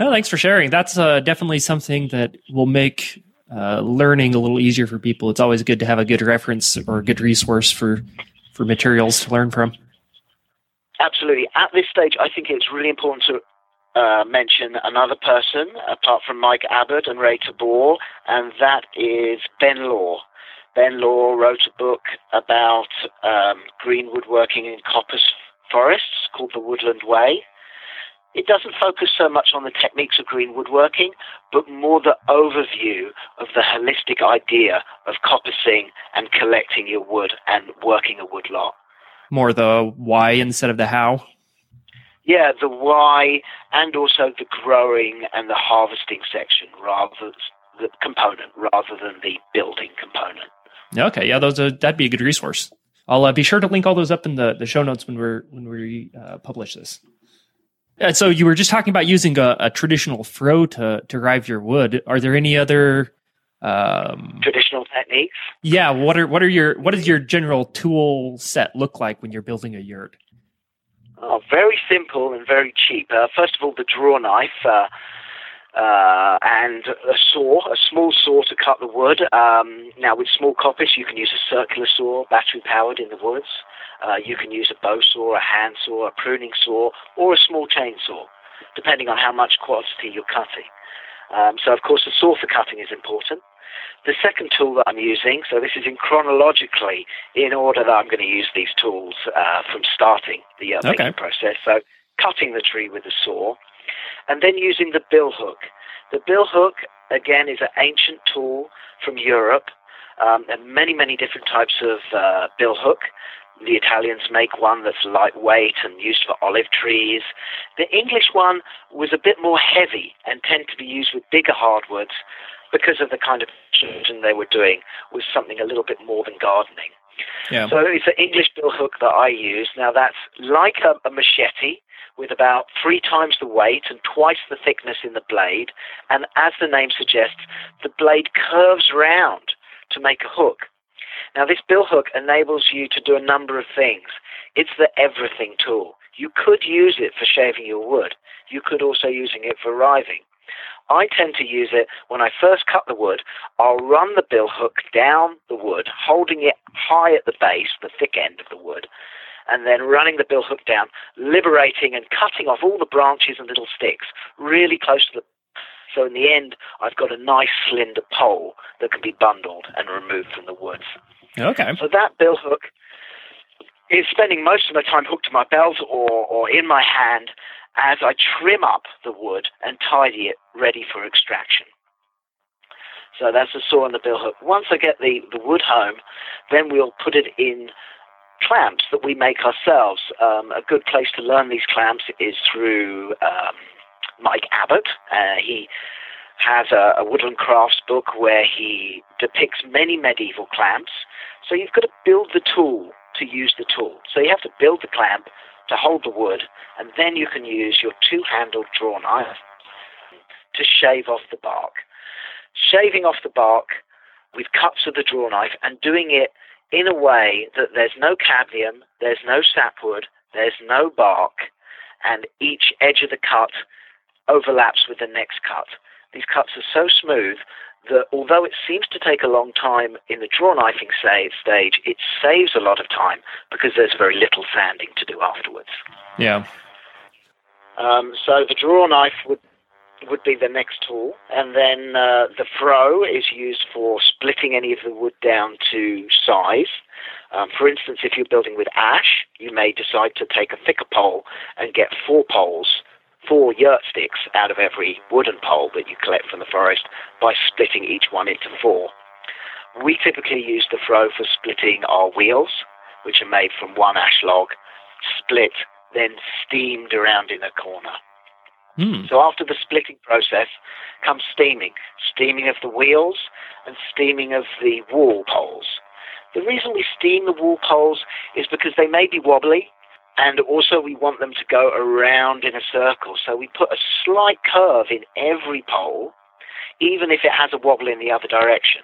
Oh, thanks for sharing. That's uh, definitely something that will make uh, learning a little easier for people. It's always good to have a good reference or a good resource for for materials to learn from. Absolutely. At this stage, I think it's really important to uh, mention another person apart from Mike Abbott and Ray Tabor, and that is Ben Law. Ben Law wrote a book about um, green woodworking in coppice forests called The Woodland Way. It doesn't focus so much on the techniques of green woodworking, but more the overview of the holistic idea of coppicing and collecting your wood and working a woodlot. More the why instead of the how? Yeah, the why and also the growing and the harvesting section rather the component rather than the building component. Okay, yeah, those are, that'd be a good resource. I'll uh, be sure to link all those up in the, the show notes when we're when we uh, publish this. Uh, so you were just talking about using a, a, traditional froe to to rive your wood. Are there any other um, traditional techniques? Yeah. What are what are your what does your general tool set look like when you're building a yurt? Oh, very simple and very cheap. Uh, first of all, the draw knife. Uh, uh, and a saw, a small saw to cut the wood. Um, now, with small coppice, you can use a circular saw, battery powered in the woods. Uh, you can use a bow saw, a hand saw, a pruning saw, or a small chainsaw, depending on how much quantity you're cutting. Um, so, of course, the saw for cutting is important. The second tool that I'm using, so this is in chronologically in order that I'm going to use these tools uh, from starting the uh, okay. process. So, cutting the tree with the saw, and then using the bill hook. The bill hook, again, is an ancient tool from Europe. Um, and many, many different types of uh, bill hook. The Italians make one that's lightweight and used for olive trees. The English one was a bit more heavy and tend to be used with bigger hardwoods because of the kind of construction they were doing was something a little bit more than gardening. Yeah. So it's an English bill hook that I use. Now that's like a, a machete, with about three times the weight and twice the thickness in the blade. And as the name suggests, the blade curves round to make a hook. Now, this bill hook enables you to do a number of things. It's the everything tool. You could use it for shaving your wood. You could also using it for riving. I tend to use it when I first cut the wood. I'll run the bill hook down the wood, holding it high at the base, the thick end of the wood, and then running the bill hook down, liberating and cutting off all the branches and little sticks really close to the. So in the end, I've got a nice slender pole that can be bundled and removed from the woods. Okay. So that bill hook is spending most of my time hooked to my belt or, or in my hand as I trim up the wood and tidy it ready for extraction. So that's the saw and the bill hook. Once I get the, the wood home, then we'll put it in clamps that we make ourselves. Um, a good place to learn these clamps is through um, Mike Abbott. Uh, he has a, a, woodland crafts book where he depicts many medieval clamps. So you've got to build the tool to use the tool. So you have to build the clamp to hold the wood, and then you can use your two-handled draw knife to shave off the bark. Shaving off the bark with cuts of the draw knife and doing it in a way that there's no cambium, there's no sapwood, there's no bark, and each edge of the cut overlaps with the next cut. These cuts are so smooth that although it seems to take a long time in the draw knifing stage, it saves a lot of time because there's very little sanding to do afterwards. Yeah. Um, so the draw knife would would be the next tool. And then uh, the froe is used for splitting any of the wood down to size. Um, for instance, if you're building with ash, you may decide to take a thicker pole and get four poles, four yurt sticks out of every wooden pole that you collect from the forest by splitting each one into four. We typically use the froe for splitting our wheels, which are made from one ash log, split, then steamed around in a corner. Hmm. So after the splitting process comes steaming, steaming of the wheels and steaming of the wall poles. The reason we steam the wall poles is because they may be wobbly and also we want them to go around in a circle. So we put a slight curve in every pole, even if it has a wobble in the other direction.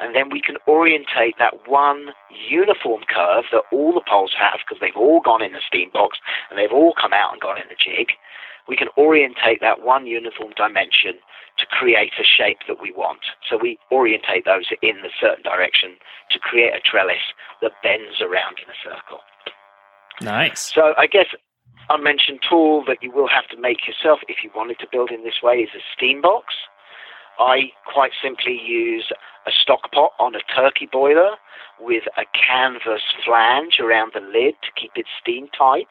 And then we can orientate that one uniform curve that all the poles have because they've all gone in the steam box and they've all come out and gone in the jig we can orientate that one uniform dimension to create a shape that we want. So we orientate those in a certain direction to create a trellis that bends around in a circle. Nice. So I guess unmentioned tool that you will have to make yourself if you wanted to build in this way is a steam box. I quite simply use a stock pot on a turkey boiler with a canvas flange around the lid to keep it steam tight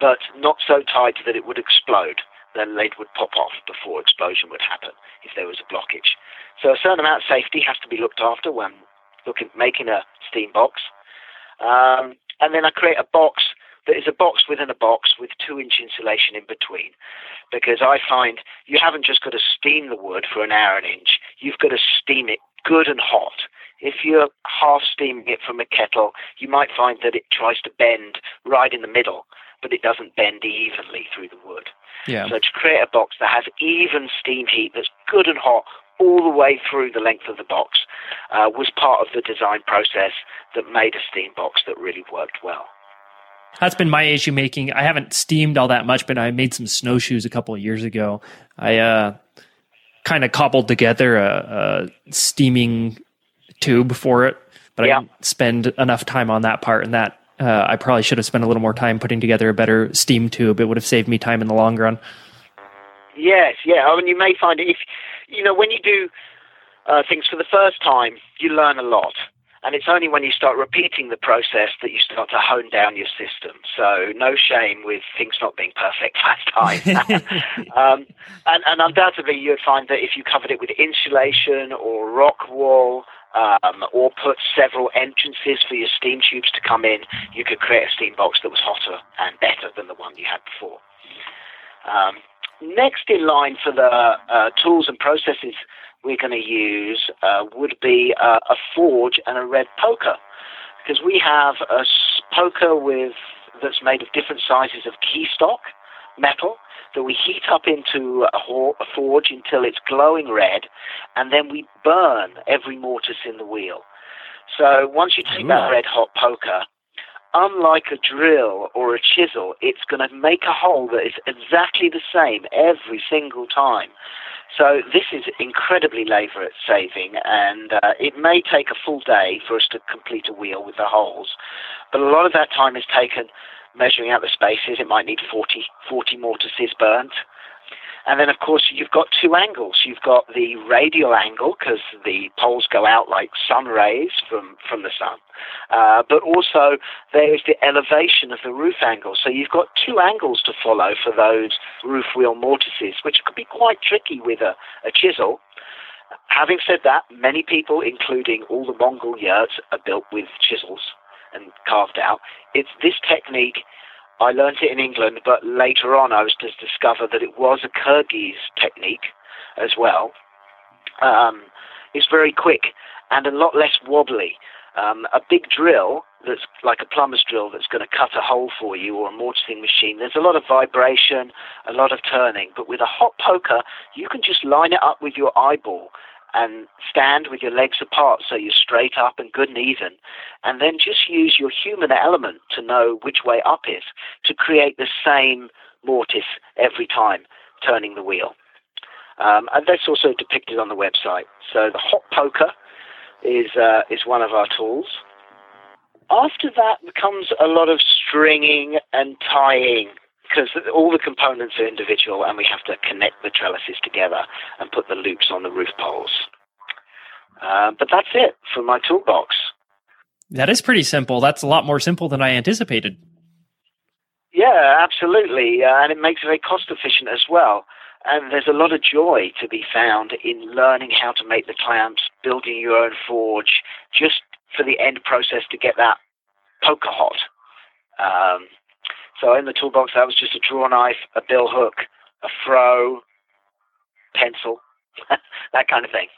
but not so tight that it would explode. The lid would pop off before explosion would happen if there was a blockage. So a certain amount of safety has to be looked after when looking making a steam box. Um, and then I create a box that is a box within a box with two inch insulation in between. Because I find you haven't just got to steam the wood for an hour and an inch, you've got to steam it good and hot. If you're half steaming it from a kettle, you might find that it tries to bend right in the middle but it doesn't bend evenly through the wood. Yeah. So to create a box that has even steam heat that's good and hot all the way through the length of the box uh, was part of the design process that made a steam box that really worked well. That's been my issue making. I haven't steamed all that much, but I made some snowshoes a couple of years ago. I uh, kind of cobbled together a, a steaming tube for it, but yeah. I didn't spend enough time on that part, and that uh, I probably should have spent a little more time putting together a better steam tube. It would have saved me time in the long run. Yes, yeah. I mean, you may find it if you know when you do uh, things for the first time, you learn a lot. And it's only when you start repeating the process that you start to hone down your system. So no shame with things not being perfect (laughs) last time. (laughs) um, and, and, undoubtedly, you'd find that if you covered it with insulation or rock wool, um, or put several entrances for your steam tubes to come in, you could create a steam box that was hotter and better than the one you had before. Um, next in line for the uh, tools and processes we're going to use uh, would be uh, a forge and a red poker, because we have a poker with that's made of different sizes of keystock metal that we heat up into a, a forge until it's glowing red, and then we burn every mortise in the wheel. So once you take that red hot poker, unlike a drill or a chisel, it's going to make a hole that is exactly the same every single time. So this is incredibly labour saving, and uh, it may take a full day for us to complete a wheel with the holes, but a lot of that time is taken measuring out the spaces. It might need 40, 40 mortises burnt. And then, of course, you've got two angles. You've got the radial angle because the poles go out like sun rays from, from the sun. Uh, but also, there is the elevation of the roof angle. So you've got two angles to follow for those roof wheel mortises, which could be quite tricky with a, a chisel. Having said that, many people, including all the Mongol yurts, are built with chisels and carved out. It's this technique I learned it in England, but later on I was to discover that it was a Kyrgyz technique as well. Um, it's very quick and a lot less wobbly. Um, a big drill that's like a plumber's drill that's going to cut a hole for you or a mortising machine, there's a lot of vibration, a lot of turning. But with a hot poker, you can just line it up with your eyeball and stand with your legs apart so you're straight up and good and even, and then just use your human element to know which way up is to create the same mortise every time turning the wheel. Um, and that's also depicted on the website. So the hot poker is uh, is one of our tools. After that comes a lot of stringing and tying because all the components are individual and we have to connect the trellises together and put the loops on the roof poles. Uh, but that's it for my toolbox. That is pretty simple. That's a lot more simple than I anticipated. Yeah, absolutely. Uh, and it makes it very cost efficient as well. And there's a lot of joy to be found in learning how to make the clamps, building your own forge, just for the end process to get that poker hot. Um, so in the toolbox, that was just a draw knife, a bill hook, a froe, pencil, (laughs) that kind of thing.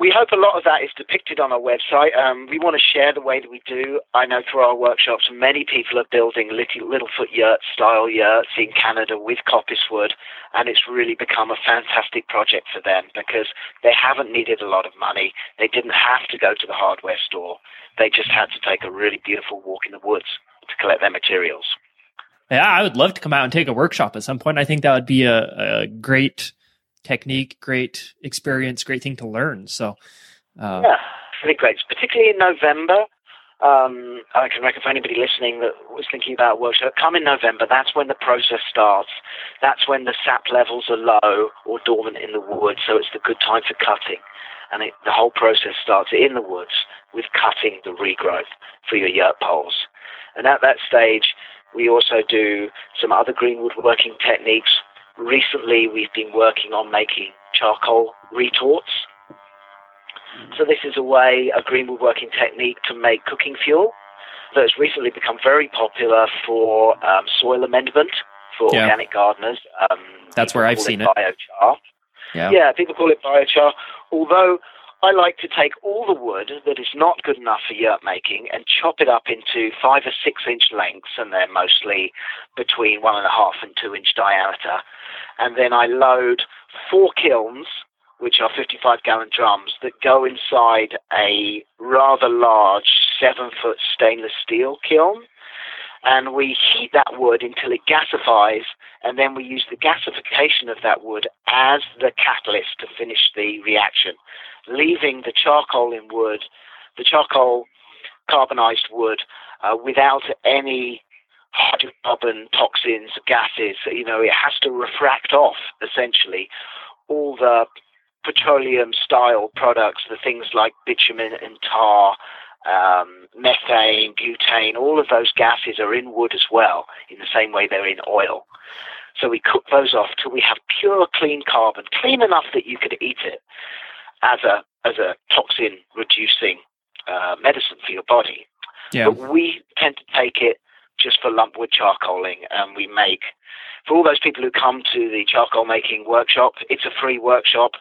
We hope a lot of that is depicted on our website. Um, we want to share the way that we do. I know through our workshops, many people are building little, Littlefoot yurt style yurts in Canada with coppice wood, and it's really become a fantastic project for them because they haven't needed a lot of money. They didn't have to go to the hardware store. They just had to take a really beautiful walk in the woods to collect their materials. Yeah, I would love to come out and take a workshop at some point. I think that would be a, a great technique, great experience, great thing to learn. So, uh, yeah, really great, particularly in November. Um, I can recommend for anybody listening that was thinking about workshop, come in November. That's when the process starts. That's when the sap levels are low or dormant in the wood, so it's the good time for cutting. And it, the whole process starts in the woods with cutting the regrowth for your yurt poles. And at that stage, we also do some other green woodworking techniques. Recently, we've been working on making charcoal retorts. So this is a way, a green woodworking technique to make cooking fuel that has recently become very popular for um, soil amendment for yeah. organic gardeners. Um, That's where I've seen it. Biochar. Yeah. yeah, people call it biochar. Although I like to take all the wood that is not good enough for yurt making and chop it up into five or six inch lengths, and they're mostly between one and a half and two inch diameter. And then I load four kilns, which are 55 gallon drums, that go inside a rather large seven foot stainless steel kiln. And we heat that wood until it gasifies, and then we use the gasification of that wood as the catalyst to finish the reaction, leaving the charcoal in wood, the charcoal carbonized wood, uh, without any hydrocarbon toxins, gases. You know, it has to refract off essentially all the petroleum style products, the things like bitumen and tar, um, methane, butane, all of those gases are in wood as well, in the same way they're in oil. So we cook those off till we have pure, clean carbon, clean enough that you could eat it as a as a toxin reducing uh, medicine for your body. Yeah. But we tend to take it just for lump wood charcoaling, and we make for all those people who come to the charcoal making workshop, it's a free workshop.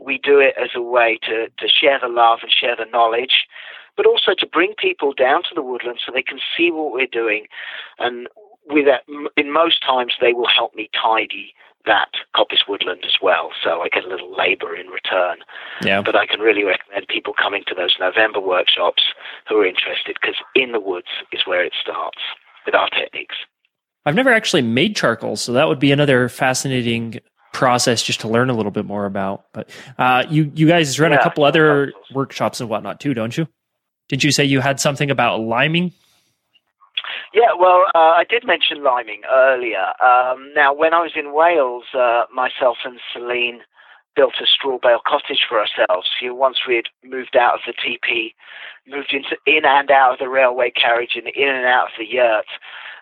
We do it as a way to, to share the love and share the knowledge, but also to bring people down to the woodland so they can see what we're doing. And with that, in most times, they will help me tidy that coppice woodland as well. So I get a little labour in return. Yeah. But I can really recommend people coming to those November workshops who are interested because in the woods is where it starts with our techniques. I've never actually made charcoal, so that would be another fascinating process just to learn a little bit more about. But uh, you you guys run yeah. a couple other workshops and whatnot too, don't you? Did you say you had something about liming? Yeah, well, uh, I did mention liming earlier. Um, now, when I was in Wales, uh, myself and Celine built a straw bale cottage for ourselves. You know, once we had moved out of the teepee, moved into in and out of the railway carriage and in and out of the yurt,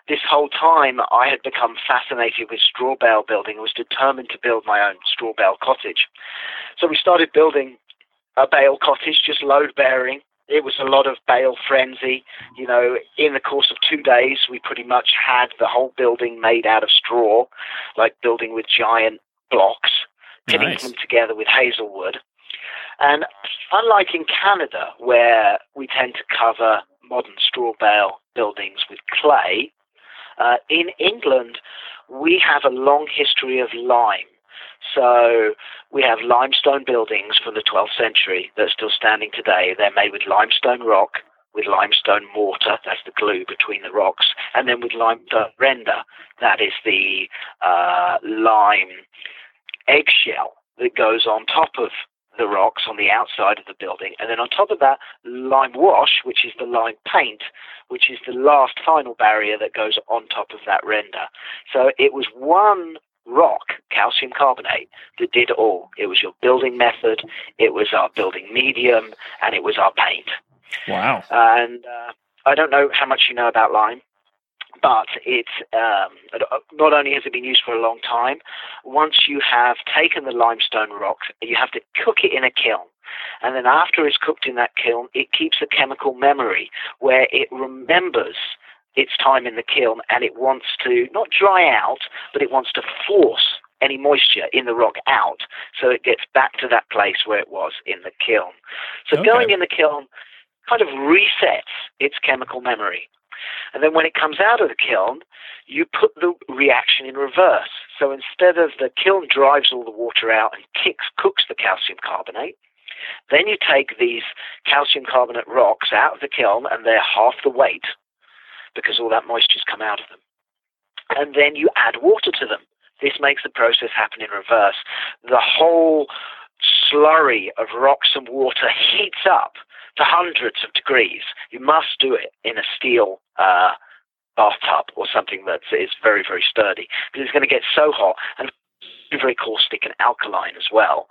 this whole time I had become fascinated with straw bale building and was determined to build my own straw bale cottage. So we started building a bale cottage, just load bearing. It was a lot of bale frenzy. You know, in the course of two days, we pretty much had the whole building made out of straw, like building with giant blocks, pinning nice. them together with hazelwood. And unlike in Canada, where we tend to cover modern straw bale buildings with clay, uh, in England, we have a long history of lime. So we have limestone buildings from the 12th century that are still standing today. They're made with limestone rock, with limestone mortar, that's the glue between the rocks, and then with limestone render, that is the uh, lime eggshell that goes on top of the rocks on the outside of the building. And then on top of that, lime wash, which is the lime paint, which is the last final barrier that goes on top of that render. So it was one rock, calcium carbonate, that did all. It was your building method, it was our building medium, and it was our paint. Wow. And uh, I don't know how much you know about lime but it um, not only has it been used for a long time, once you have taken the limestone rock, you have to cook it in a kiln. And then after it's cooked in that kiln, it keeps a chemical memory where it remembers its time in the kiln and it wants to not dry out, but it wants to force any moisture in the rock out so it gets back to that place where it was in the kiln. So okay. going in the kiln kind of resets its chemical memory. And then when it comes out of the kiln, you put the reaction in reverse. So instead of the kiln drives all the water out and kicks, cooks the calcium carbonate, then you take these calcium carbonate rocks out of the kiln and they're half the weight because all that moisture's come out of them. And then you add water to them. This makes the process happen in reverse. The whole slurry of rocks and water heats up to hundreds of degrees. You must do it in a steel uh, bathtub or something that is very, very sturdy because it's going to get so hot and very caustic and alkaline as well.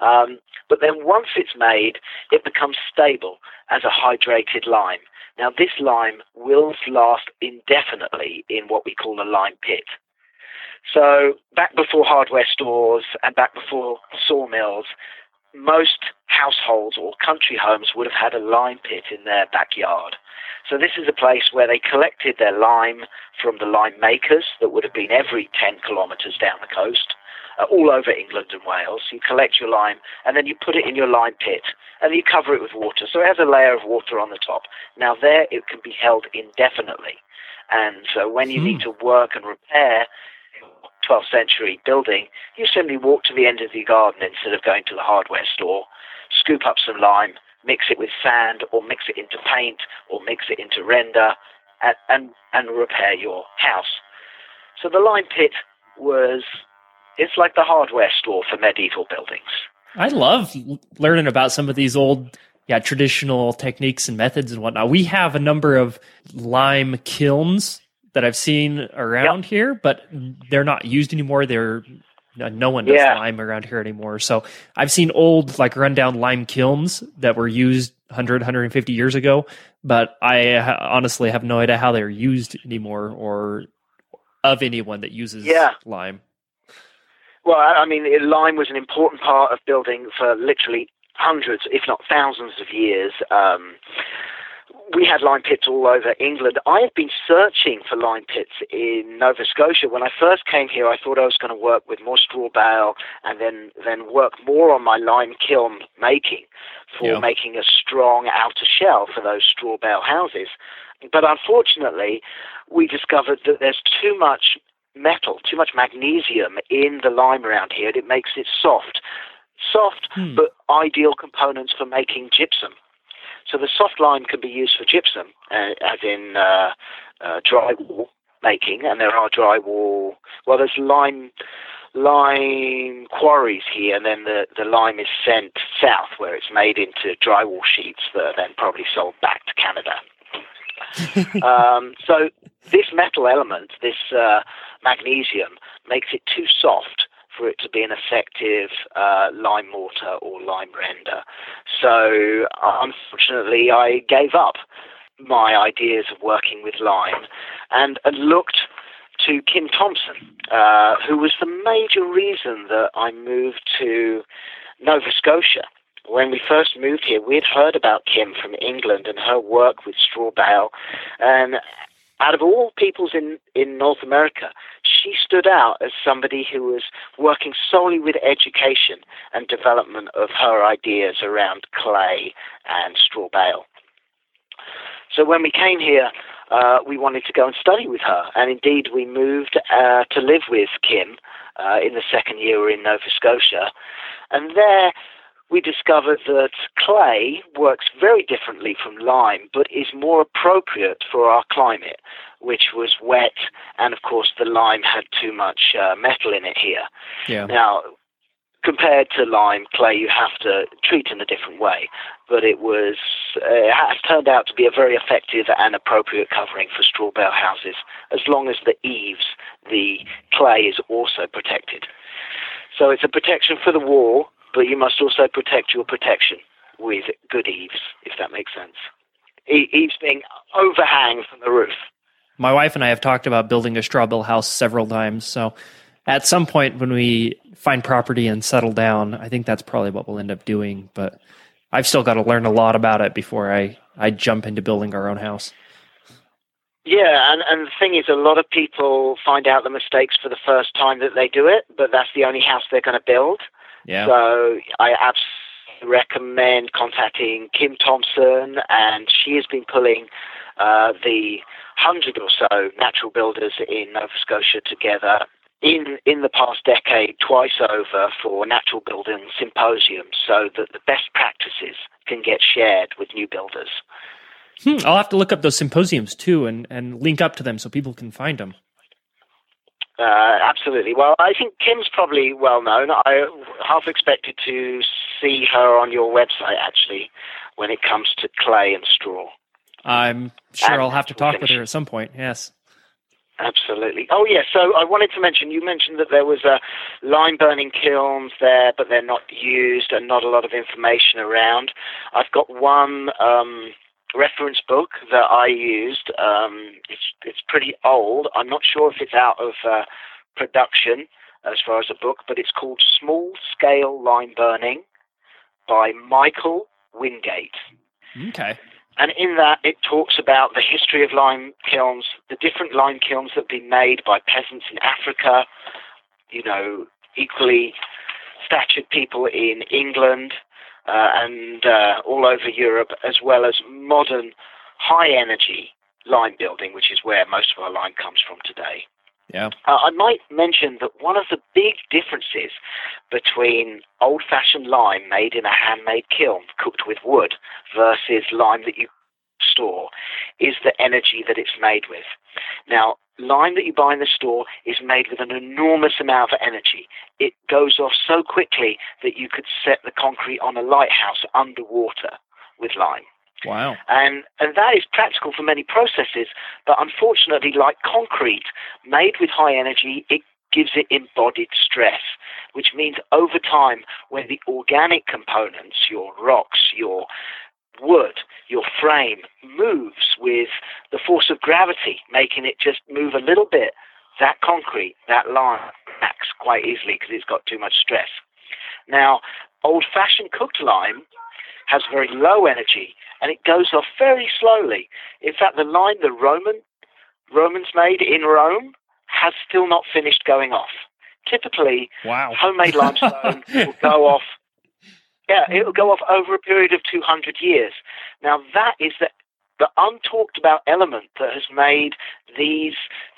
Um, but then once it's made, it becomes stable as a hydrated lime. Now, this lime will last indefinitely in what we call a lime pit. So, back before hardware stores and back before sawmills, most households or country homes would have had a lime pit in their backyard. So this is a place where they collected their lime from the lime makers that would have been every 10 kilometres down the coast, uh, all over England and Wales. You collect your lime and then you put it in your lime pit and you cover it with water. So it has a layer of water on the top. Now there it can be held indefinitely. And so when you hmm. need to work and repair 12th century building, you simply walk to the end of the garden instead of going to the hardware store, scoop up some lime, mix it with sand or mix it into paint or mix it into render, and, and, and repair your house. So the lime pit was, it's like the hardware store for medieval buildings. I love learning about some of these old, yeah, traditional techniques and methods and whatnot. We have a number of lime kilns that I've seen around yep. here, but they're not used anymore. They're no one does yeah. lime around here anymore. So I've seen old, like rundown lime kilns that were used 100, 150 years ago, but I honestly have no idea how they're used anymore or of anyone that uses yeah. lime. Well, I mean, lime was an important part of building for literally hundreds, if not thousands of years. Um, we had lime pits all over England. I have been searching for lime pits in Nova Scotia. When I first came here, I thought I was going to work with more straw bale and then, then work more on my lime kiln making for yeah. making a strong outer shell for those straw bale houses. But unfortunately, we discovered that there's too much metal, too much magnesium in the lime around here. It makes it soft. Soft, hmm. but ideal components for making gypsum. So the soft lime can be used for gypsum, uh, as in uh, uh, drywall making, and there are drywall. Well, there's lime lime quarries here, and then the, the lime is sent south, where it's made into drywall sheets that are then probably sold back to Canada. (laughs) um, so this metal element, this uh, magnesium, makes it too soft for it to be an effective uh, lime mortar or lime render. So unfortunately, I gave up my ideas of working with lime and, and looked to Kim Thompson, uh, who was the major reason that I moved to Nova Scotia. When we first moved here, we'd heard about Kim from England and her work with straw bale, and out of all peoples in, in North America, she stood out as somebody who was working solely with education and development of her ideas around clay and straw bale. So when we came here, uh, we wanted to go and study with her, and indeed we moved uh, to live with Kim uh, in the second year in Nova Scotia, and there we discovered that clay works very differently from lime, but is more appropriate for our climate, which was wet, and of course the lime had too much uh, metal in it here. Yeah. Now, compared to lime, clay you have to treat in a different way, but it was uh, it has turned out to be a very effective and appropriate covering for straw bale houses, as long as the eaves, the clay is also protected. So it's a protection for the wall but you must also protect your protection with good eaves, if that makes sense. E- eaves being overhang from the roof. My wife and I have talked about building a straw bale house several times. So at some point when we find property and settle down, I think that's probably what we'll end up doing. But I've still got to learn a lot about it before I, I jump into building our own house. Yeah, and, and the thing is, a lot of people find out the mistakes for the first time that they do it, but that's the only house they're going to build. Yeah. So I absolutely recommend contacting Kim Thompson, and she has been pulling uh, the hundred or so natural builders in Nova Scotia together in in the past decade twice over for natural building symposiums, so that the best practices can get shared with new builders. Hmm, I'll have to look up those symposiums too, and and link up to them so people can find them. Uh, absolutely. Well, I think Kim's probably well known. I half expected to see her on your website actually when it comes to clay and straw. I'm sure and I'll have to talk finish. with her at some point. Yes. Absolutely. Oh, yes. Yeah, so I wanted to mention, you mentioned that there was a lime burning kilns there, but they're not used and not a lot of information around. I've got one um, reference book that I used. Um, it's it's pretty old. I'm not sure if it's out of uh, production as far as a book, but it's called Small Scale Lime Burning by Michael Wingate. Okay. And in that, it talks about the history of lime kilns, the different lime kilns that have been made by peasants in Africa, you know, equally statured people in England, and uh, all over Europe, as well as modern high energy lime building, which is where most of our lime comes from today. Yeah. Uh, I might mention that one of the big differences between old fashioned lime made in a handmade kiln cooked with wood versus lime that you store is the energy that it's made with. Now, lime that you buy in the store is made with an enormous amount of energy. It goes off so quickly that you could set the concrete on a lighthouse underwater with lime. Wow. And, and that is practical for many processes, but unfortunately, like concrete, made with high energy, it gives it embodied stress, which means over time, when the organic components, your rocks, your wood, your frame, moves with the force of gravity, making it just move a little bit, that concrete, that lime, acts quite easily because it's got too much stress. Now, old fashioned cooked lime has very low energy and it goes off very slowly. In fact, the lime the Roman Romans made in Rome has still not finished going off. Typically, wow. homemade (laughs) limestone will go off. Yeah, it will go off over a period of 200 years. Now, that is the, the untalked about element that has made these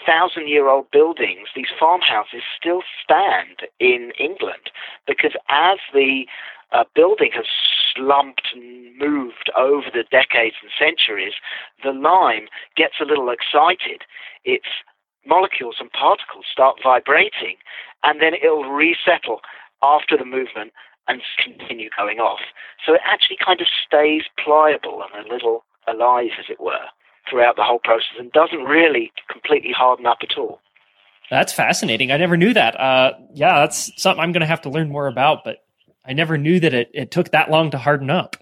thousand year old buildings, these farmhouses, still stand in England. Because as the uh, building has slumped and moved over the decades and centuries, the lime gets a little excited. Its molecules and particles start vibrating, and then it'll resettle after the movement and continue going off. So it actually kind of stays pliable and a little alive, as it were, throughout the whole process and doesn't really completely harden up at all. That's fascinating. I never knew that. Uh, yeah, that's something I'm going to have to learn more about, but I never knew that it, it took that long to harden up.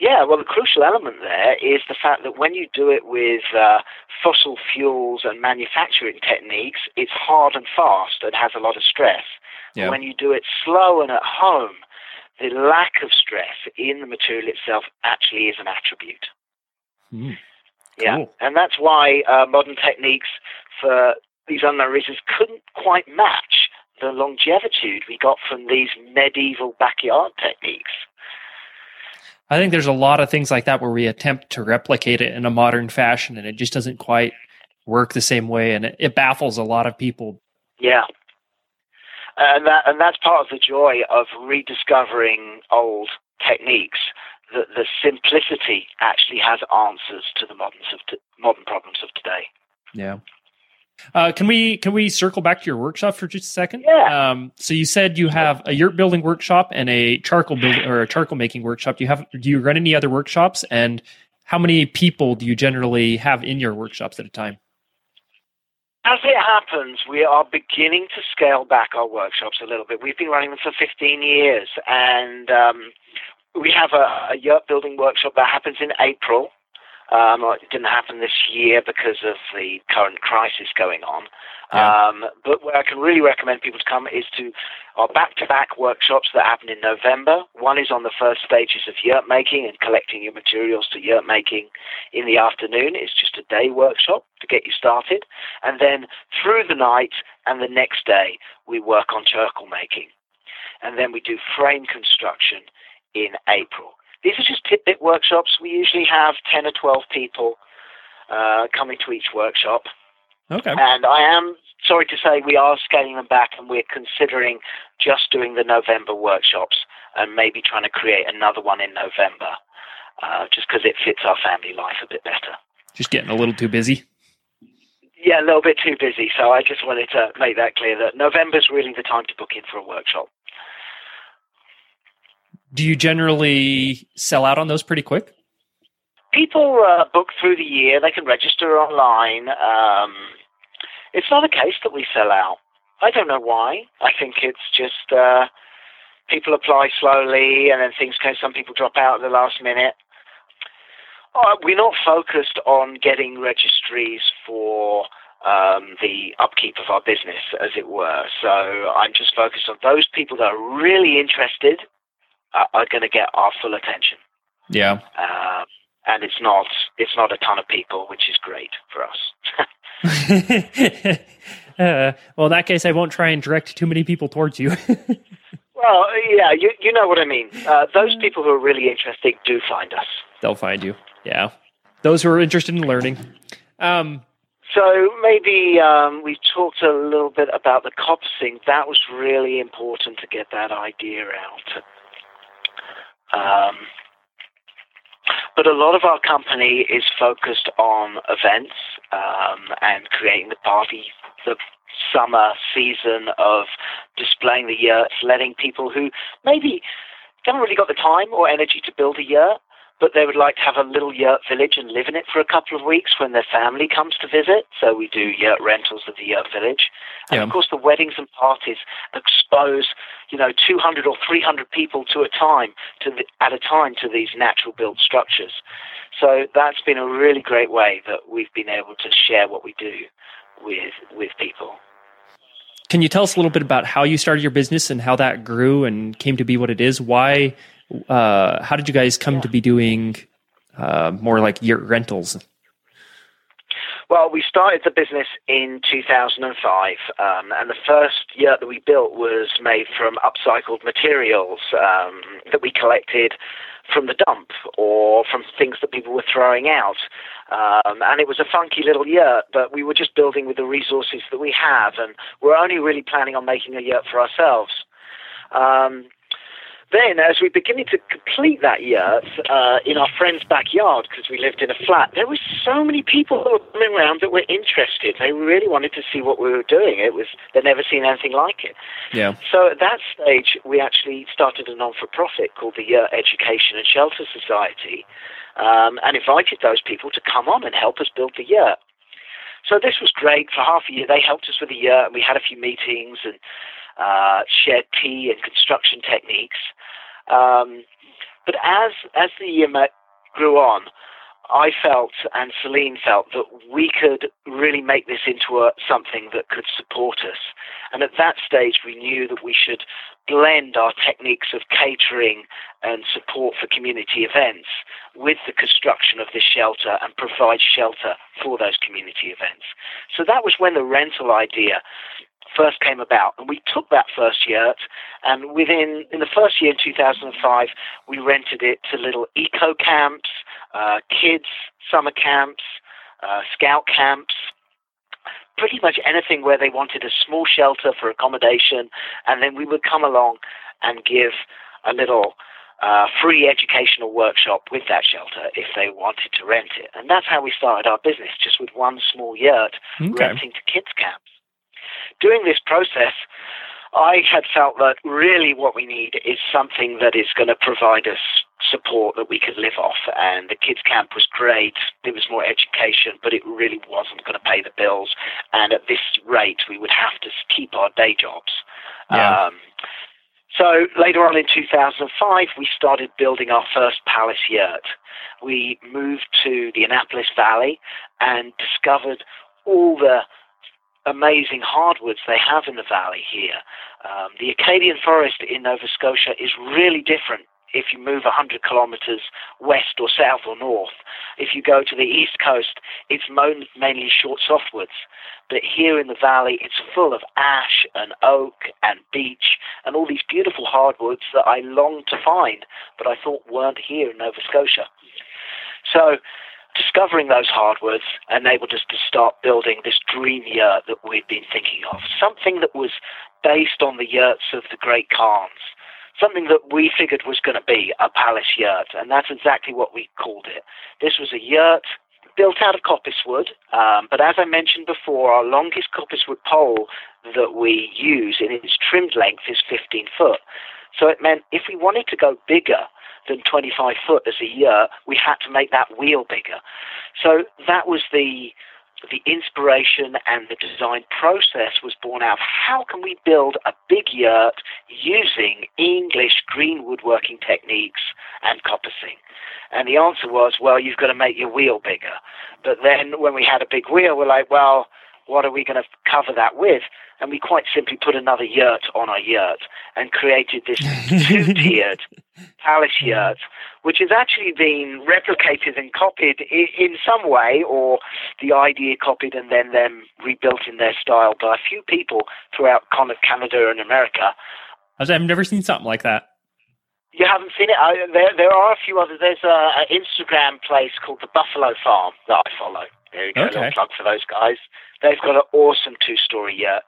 Yeah, well, the crucial element there is the fact that when you do it with uh, fossil fuels and manufacturing techniques, it's hard and fast and has a lot of stress. Yeah. When you do it slow and at home, the lack of stress in the material itself actually is an attribute. Mm, cool. Yeah, and that's why uh, modern techniques for these unknown reasons couldn't quite match the longevity we got from these medieval backyard techniques. I think there's a lot of things like that where we attempt to replicate it in a modern fashion and it just doesn't quite work the same way and it, it baffles a lot of people. Yeah. And that and that's part of the joy of rediscovering old techniques. That the simplicity actually has answers to the modern of t- modern problems of today. Yeah. Uh, can we can we circle back to your workshop for just a second? Yeah. Um, so you said you have a yurt building workshop and a charcoal building or a charcoal making workshop. Do you have do you run any other workshops? And how many people do you generally have in your workshops at a time? As it happens, we are beginning to scale back our workshops a little bit. We've been running them for 15 years, and um, we have a, a yurt building workshop that happens in April um, it didn't happen this year because of the current crisis going on. Yeah. Um, but where I can really recommend people to come is to our back-to-back workshops that happen in November. One is on the first stages of yurt making and collecting your materials to yurt making in the afternoon. It's just a day workshop to get you started. And then through the night and the next day, we work on charcoal making. And then we do frame construction in April. These are just tidbit workshops. We usually have 10 or 12 people uh, coming to each workshop. Okay. And I am sorry to say we are scaling them back and we're considering just doing the November workshops and maybe trying to create another one in November uh, just because it fits our family life a bit better. Just getting a little too busy? Yeah, a little bit too busy. So I just wanted to make that clear that November's really the time to book in for a workshop do you generally sell out on those pretty quick? People uh, book through the year. They can register online. Um, it's not a case that we sell out. I don't know why. I think it's just uh, people apply slowly, and then things go. Some people drop out at the last minute. Uh, we're not focused on getting registries for um, the upkeep of our business, as it were. So I'm just focused on those people that are really interested are, are going to get our full attention. Yeah. Um, and it's not it's not a ton of people, which is great for us. (laughs) uh, well, in that case, I won't try and direct too many people towards you. (laughs) well, yeah, you you know what I mean. Uh, those people who are really interested do find us. They'll find you. Yeah, those who are interested in learning. Um, so maybe um, we talked a little bit about the coppicing. That was really important to get that idea out. Um, but a lot of our company is focused on events um, and creating the party, the summer season of displaying the yurts, letting people who maybe haven't really got the time or energy to build a yurt, but they would like to have a little yurt village and live in it for a couple of weeks when their family comes to visit. So we do yurt rentals of the yurt village. And Yeah. of course, the weddings and parties expose, you know, 200 or 300 people to a time, to the, at a time, to these natural built structures. So that's been a really great way that we've been able to share what we do with with people. Can you tell us a little bit about how you started your business and how that grew and came to be what it is? Why? Uh, how did you guys come to be doing uh, more like yurt rentals? Well, we started the business in 2005, um, and the first yurt that we built was made from upcycled materials um, that we collected from the dump or from things that people were throwing out. Um, and it was a funky little yurt, but we were just building with the resources that we have, and we're only really planning on making a yurt for ourselves. Um, then, as we were beginning to complete that yurt uh, in our friend's backyard, because we lived in a flat, there were so many people that were coming around that were interested. They really wanted to see what we were doing. It was they'd never seen anything like it. Yeah. So at that stage, we actually started a non-for-profit called the Yurt Education and Shelter Society, um, and invited those people to come on and help us build the yurt. So this was great. For half a year, they helped us with the yurt, and we had a few meetings and uh, shared tea and construction techniques. Um, but as as the ma- grew on, I felt and Celine felt that we could really make this into a, something that could support us. And at that stage, we knew that we should blend our techniques of catering and support for community events with the construction of this shelter and provide shelter for those community events. So that was when the rental idea first came about. And we took that first yurt, and within in the first year in 2005, we rented it to little eco camps, uh, kids summer camps, uh, scout camps. Pretty much anything where they wanted a small shelter for accommodation, and then we would come along and give a little uh, free educational workshop with that shelter if they wanted to rent it. And that's how we started our business, just with one small yurt Okay. renting to kids camps. During this process, I had felt that really what we need is something that is going to provide us support that we could live off. And the kids' camp was great. There was more education, but it really wasn't going to pay the bills. And at this rate, we would have to keep our day jobs. Yeah. Um, so later on in 2005, we started building our first palace yurt. We moved to the Annapolis Valley and discovered all the amazing hardwoods they have in the valley here. Um, the Acadian forest in Nova Scotia is really different if you move 100 kilometers west or south or north. If you go to the east coast, it's mainly short softwoods. But here in the valley, it's full of ash and oak and beech and all these beautiful hardwoods that I longed to find, but I thought weren't here in Nova Scotia. So discovering those hardwoods enabled us to start building this dream yurt that we'd been thinking of, something that was based on the yurts of the great khans, something that we figured was going to be a palace yurt, and that's exactly what we called it. This was a yurt built out of coppice wood, um, but as I mentioned before, our longest coppice wood pole that we use in its trimmed length is 15 foot. So it meant if we wanted to go bigger than 25 foot as a yurt, we had to make that wheel bigger. So that was the the inspiration and the design process was born out of how can we build a big yurt using English green woodworking techniques and coppicing? And the answer was, well, you've got to make your wheel bigger. But then when we had a big wheel, we're like, well, what are we going to cover that with? And we quite simply put another yurt on our yurt and created this (laughs) two-tiered palace yurt, which has actually been replicated and copied in, in some way, or the idea copied and then then rebuilt in their style by a few people throughout kind of Canada and America. I've never seen something like that. You haven't seen it? I, there, there are a few others. There's a, an Instagram place called the Buffalo Farm that I follow. There you go, Okay. a little plug for those guys. They've got an awesome two-story yurt.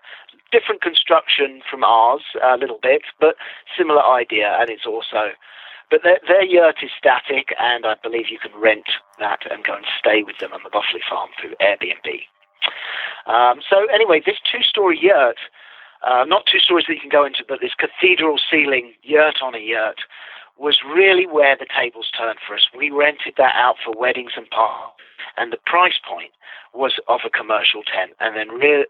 Different construction from ours, a little bit, but similar idea, and it's also. but their, their yurt is static, and I believe you can rent that and go and stay with them on the Boffeley farm through Airbnb. Um, so anyway, this two-story yurt, uh, not two stories that you can go into, but this cathedral ceiling yurt on a yurt, was really where the tables turned for us. We rented that out for weddings and parties, and the price point was of a commercial tent. And then re-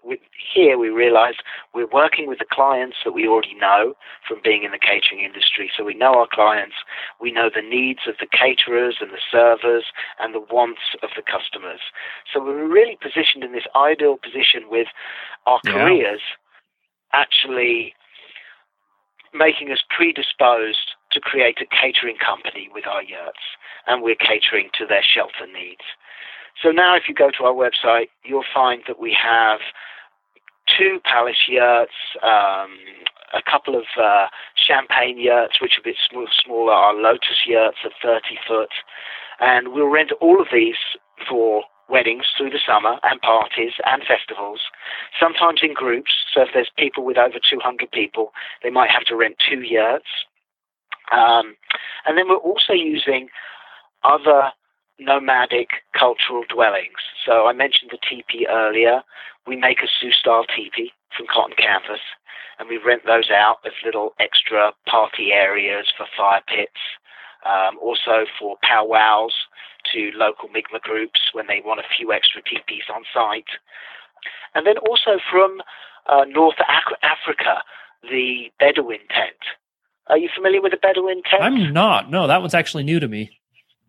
here we realized we're working with the clients that we already know from being in the catering industry. So we know our clients, we know the needs of the caterers and the servers and the wants of the customers. So we were really positioned in this ideal position with our yeah. careers actually making us predisposed to create a catering company with our yurts, and we're catering to their shelter needs. So now, if you go to our website, you'll find that we have two palace yurts, um, a couple of uh, champagne yurts, which are a bit smaller, our lotus yurts are 30 foot, and we'll rent all of these for weddings through the summer and parties and festivals, sometimes in groups. So if there's people with over 200 people, they might have to rent two yurts. Um, and then we're also using other nomadic cultural dwellings. So I mentioned the teepee earlier. We make a Sioux style teepee from cotton canvas, and we rent those out as little extra party areas for fire pits, um, also for powwows to local Mi'kmaq groups when they want a few extra teepees on site. And then also from uh, North Africa, the Bedouin tent. Are you familiar with the Bedouin tent? I'm not. No, that one's actually new to me.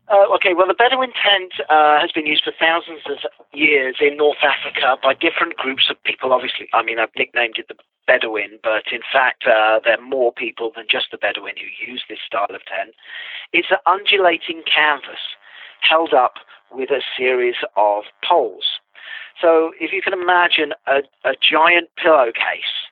Uh, okay, well, the Bedouin tent uh, has been used for thousands of years in North Africa by different groups of people. Obviously, I mean, I've nicknamed it the Bedouin, but in fact, uh, there are more people than just the Bedouin who use this style of tent. It's an undulating canvas held up with a series of poles. So, if you can imagine a, a giant pillowcase,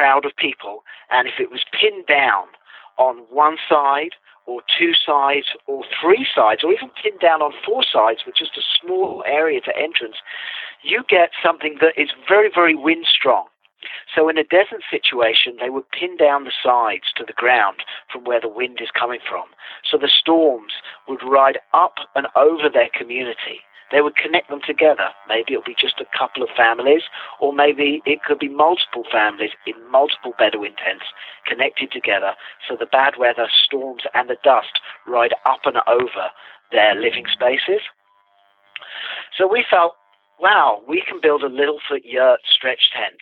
crowd of people, and if it was pinned down on one side or two sides or three sides or even pinned down on four sides with just a small area to entrance, you get something that is very, very wind strong. So in a desert situation, they would pin down the sides to the ground from where the wind is coming from. So the storms would ride up and over their community they would connect them together. Maybe it'll be just a couple of families, or maybe it could be multiple families in multiple Bedouin tents connected together so the bad weather, storms, and the dust ride up and over their living spaces. So we felt, wow, we can build a Littlefoot yurt stretch tent.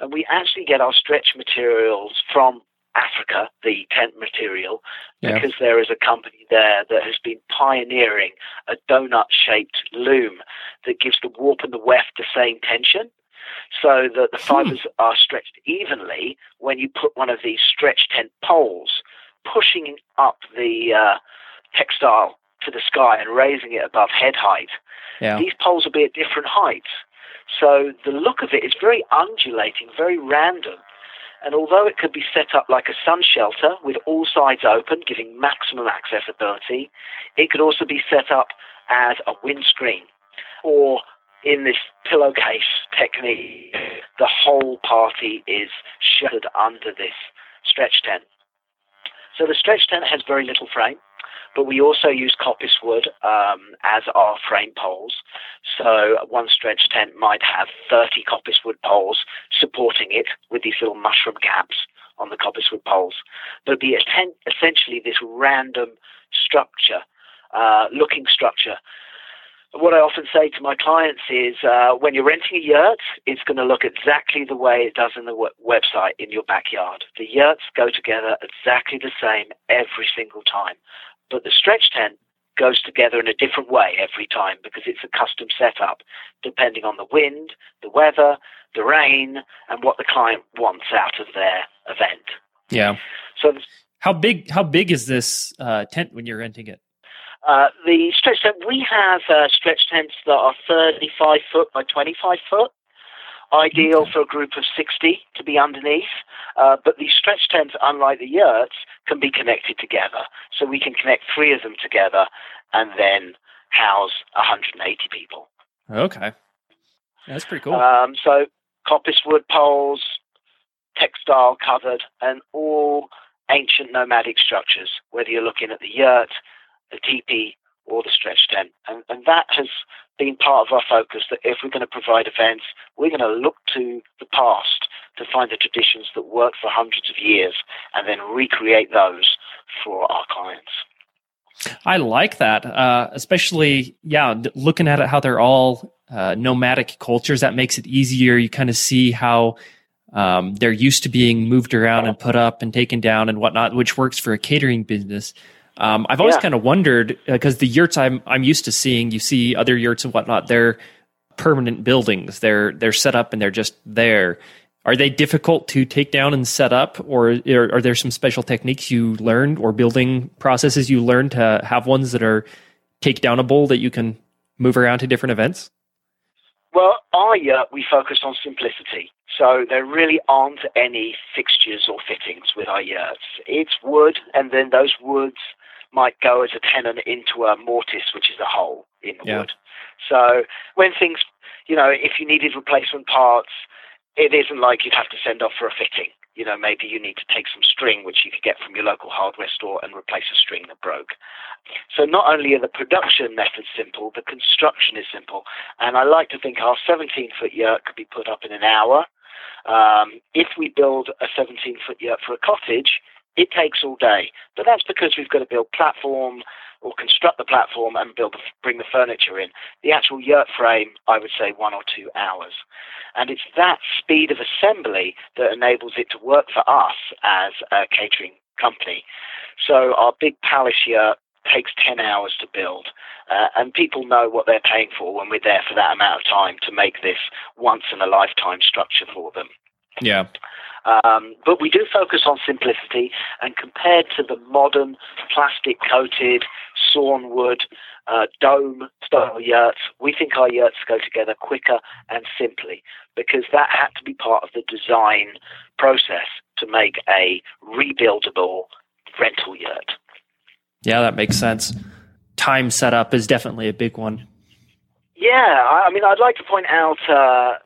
And we actually get our stretch materials from Africa, the tent material, yeah. because there is a company there that has been pioneering a donut shaped loom that gives the warp and the weft the same tension so that the hmm. fibers hmm. are stretched evenly when you put one of these stretch tent poles pushing up the uh, textile to the sky and raising it above head height. Yeah. These poles will be at different heights. So the look of it is very undulating, very random. And although it could be set up like a sun shelter with all sides open, giving maximum accessibility, it could also be set up as a windscreen or in this pillowcase technique, the whole party is sheltered under this stretch tent. So the stretch tent has very little frame. But we also use coppice wood um, as our frame poles. So one stretch tent might have 30 coppice wood poles supporting it with these little mushroom caps on the coppice wood poles. There'd be tent, essentially this random structure, uh, looking structure what I often say to my clients is uh, when you're renting a yurt, it's going to look exactly the way it does in the w- website in your backyard. The yurts go together exactly the same every single time. But the stretch tent goes together in a different way every time because it's a custom setup depending on the wind, the weather, the rain, and what the client wants out of their event. Yeah. So how big how big is this uh, tent when you're renting it? Uh, the stretch tent we have uh, stretch tents that are 35 foot by 25 foot ideal for a group of 60 to be underneath. Uh, but these stretch tents, unlike the yurts, can be connected together. So we can connect three of them together and then house 180 people. Okay. That's pretty cool. Um, so coppice wood poles, textile covered, and all ancient nomadic structures, whether you're looking at the yurt, the teepee, or the stretch tent. And, and that has been part of our focus that if we're going to provide events, we're going to look to the past to find the traditions that work for hundreds of years and then recreate those for our clients. I like that, uh, especially yeah, looking at it how they're all uh, nomadic cultures. That makes it easier. You kind of see how um, they're used to being moved around and put up and taken down and whatnot, which works for a catering business. Um, I've always yeah. kind of wondered because uh, the yurts I'm I'm used to seeing, you see other yurts and whatnot. They're permanent buildings. They're they're set up and they're just there. Are they difficult to take down and set up, or are, are there some special techniques you learned or building processes you learned to have ones that are takedownable that you can move around to different events? Well, our uh, yurt we focus on simplicity. So there really aren't any fixtures or fittings with our yurts. It's wood, and then those woods might go as a tenon into a mortise, which is a hole in the yeah. wood. So when things, you know, if you needed replacement parts, it isn't like you'd have to send off for a fitting. You know, maybe you need to take some string, which you could get from your local hardware store, and replace a string that broke. So not only are the production methods simple, the construction is simple. And I like to think our 17 foot yurt could be put up in an hour. Um, if we build a 17 foot yurt for a cottage, it takes all day. But that's because we've got to build platform or construct the platform and build the, bring the furniture in. The actual yurt frame, I would say one or two hours. And it's that speed of assembly that enables it to work for us as a catering company. So our big palace yurt takes 10 hours to build. Uh, and people know what they're paying for when we're there for that amount of time to make this once in a lifetime structure for them. Yeah. Um, but we do focus on simplicity, and compared to the modern plastic coated sawn wood uh, dome style yurts, we think our yurts go together quicker and simply because that had to be part of the design process to make a rebuildable rental yurt. Yeah, that makes sense. Time setup is definitely a big one. Yeah, I mean, I'd like to point out uh,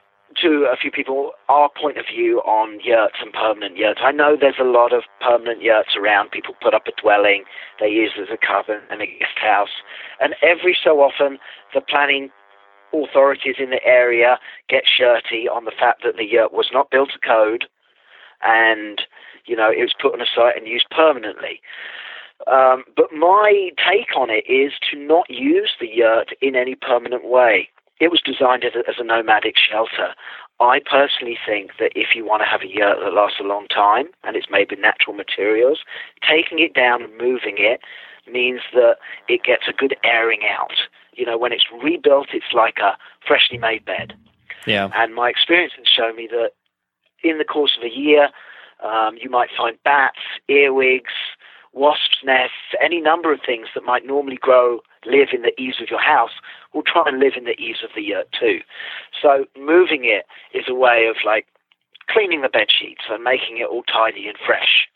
to a few people our point of view on yurts and permanent yurts. I know there's a lot of permanent yurts around. People put up a dwelling, they use it as a cabin and a guest house. And every so often, the planning authorities in the area get shirty on the fact that the yurt was not built to code and, you know, it was put on a site and used permanently. Um, but my take on it is to not use the yurt in any permanent way it was designed as a, as a nomadic shelter. I personally think that if you want to have a yurt that lasts a long time and it's made with natural materials, taking it down and moving it means that it gets a good airing out. You know, when it's rebuilt, it's like a freshly made bed. Yeah. And my experience has shown me that in the course of a year, um, you might find bats, earwigs, wasps' nests, any number of things that might normally grow, live in the eaves of your house, will try and live in the eaves of the yurt too. So moving it is a way of like cleaning the bed sheets and making it all tidy and fresh.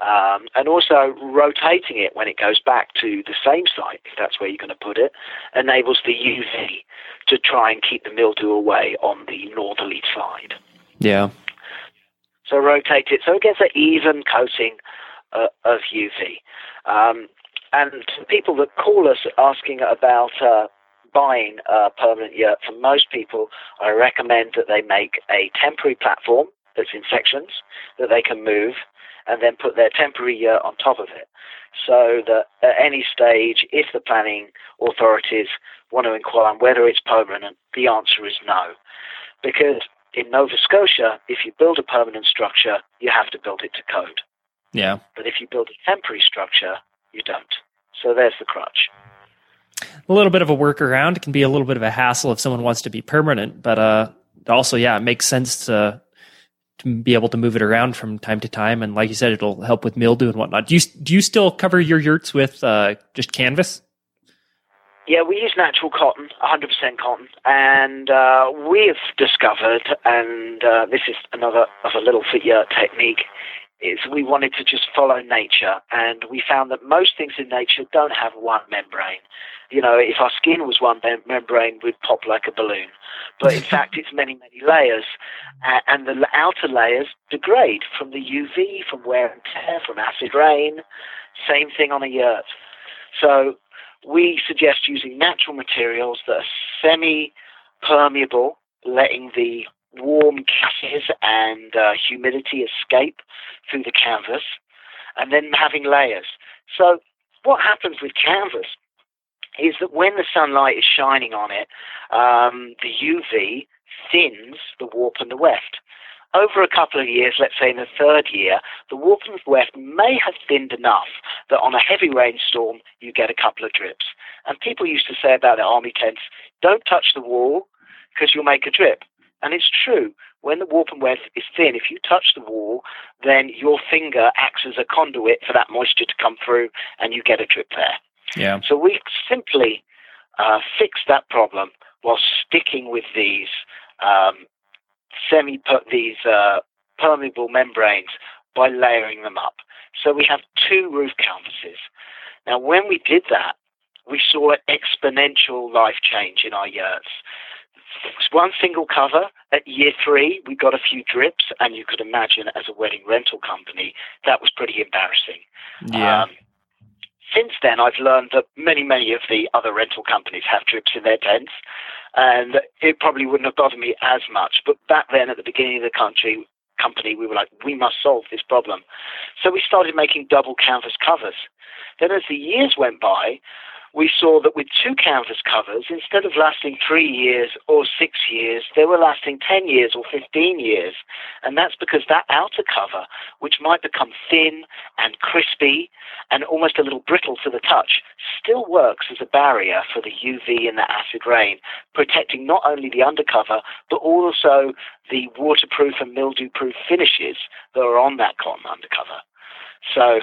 Um, and also rotating it when it goes back to the same site, if that's where you're going to put it, enables the UV to try and keep the mildew away on the northerly side. Yeah. So rotate it so it gets an even coating uh, of UV. Um, and people that call us asking about uh, buying a permanent yurt, for most people, I recommend that they make a temporary platform that's in sections that they can move and then put their temporary yurt on top of it. So that at any stage, if the planning authorities want to inquire on whether it's permanent, the answer is no. Because in Nova Scotia, if you build a permanent structure, you have to build it to code. Yeah. But if you build a temporary structure, you don't. So there's the crutch. A little bit of a workaround it can be a little bit of a hassle if someone wants to be permanent, but uh, also, yeah, it makes sense to to be able to move it around from time to time. And like you said, it'll help with mildew and whatnot. Do you do you still cover your yurts with uh, just canvas? Yeah, we use natural cotton, 100% cotton, and uh, we have discovered, and uh, this is another of a little foot yurt technique, is we wanted to just follow nature, and we found that most things in nature don't have one membrane. You know, if our skin was one mem- membrane, we'd pop like a balloon. But in (laughs) fact, it's many, many layers, uh, and the outer layers degrade from the UV, from wear and tear, from acid rain. Same thing on a yurt. So we suggest using natural materials that are semi-permeable, letting the warm gases and uh, humidity escape through the canvas, and then having layers. So, what happens with canvas is that when the sunlight is shining on it, um, the UV thins the warp and the weft. Over a couple of years, let's say in the third year, the warp and the weft may have thinned enough that on a heavy rainstorm you get a couple of drips. And people used to say about their army tents, don't touch the wall because you'll make a drip. And it's true. When the warp and weft is thin, if you touch the wall, then your finger acts as a conduit for that moisture to come through, and you get a drip there. Yeah. So we simply uh, fixed that problem while sticking with these um, semi these uh, permeable membranes by layering them up. So we have two roof canvases. Now, when we did that, we saw an exponential life change in our yurts one single cover. At year three, we got a few drips, and you could imagine as a wedding rental company, that was pretty embarrassing. Yeah. Um, since then, I've learned that many, many of the other rental companies have drips in their tents, and it probably wouldn't have bothered me as much. But back then, at the beginning of the country, company, we were like, we must solve this problem. So we started making double canvas covers. Then, as the years went by, we saw that with two canvas covers, instead of lasting three years or six years, they were lasting 10 years or 15 years. And that's because that outer cover, which might become thin and crispy and almost a little brittle to the touch, still works as a barrier for the UV and the acid rain, protecting not only the undercover, but also the waterproof and mildew proof finishes that are on that cotton undercover. So,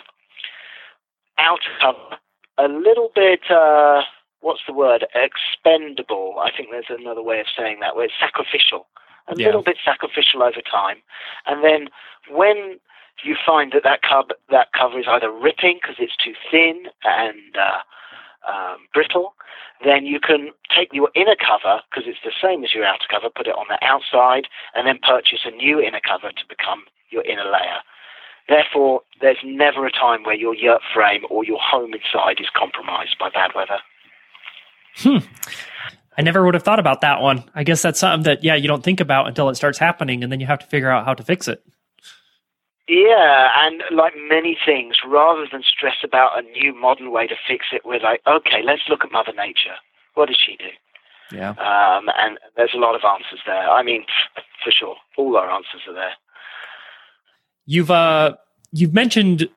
outer cover a little bit, uh, what's the word, expendable. I think there's another way of saying that, where it's sacrificial. A yeah. little bit sacrificial over time. And then when you find that that, cub, that cover is either ripping because it's too thin and uh, um, brittle, then you can take your inner cover, because it's the same as your outer cover, put it on the outside, and then purchase a new inner cover to become your inner layer. Therefore, there's never a time where your yurt frame or your home inside is compromised by bad weather. Hmm. I never would have thought about that one. I guess that's something that, yeah, you don't think about until it starts happening, and then you have to figure out how to fix it. Yeah, and like many things, rather than stress about a new modern way to fix it, we're like, okay, let's look at Mother Nature. What does she do? Yeah. Um, and there's a lot of answers there. I mean, for sure, all our answers are there. You've uh you've mentioned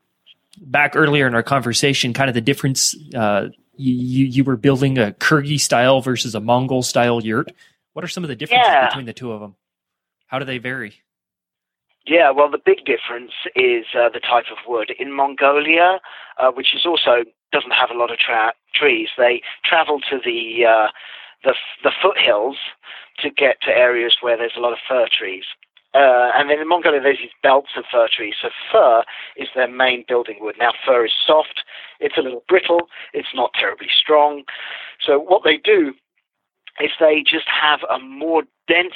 back earlier in our conversation kind of the difference uh you you were building a Kyrgyz style versus a Mongol style yurt. What are some of the differences yeah. between the two of them? How do they vary? Yeah, well, the big difference is uh, the type of wood. In Mongolia, uh, which is also doesn't have a lot of tra- trees, they travel to the uh, the the foothills to get to areas where there's a lot of fir trees. Uh, and then in Mongolia, there's these belts of fir trees. So fir is their main building wood. Now, fir is soft, it's a little brittle, it's not terribly strong. So what they do is they just have a more dense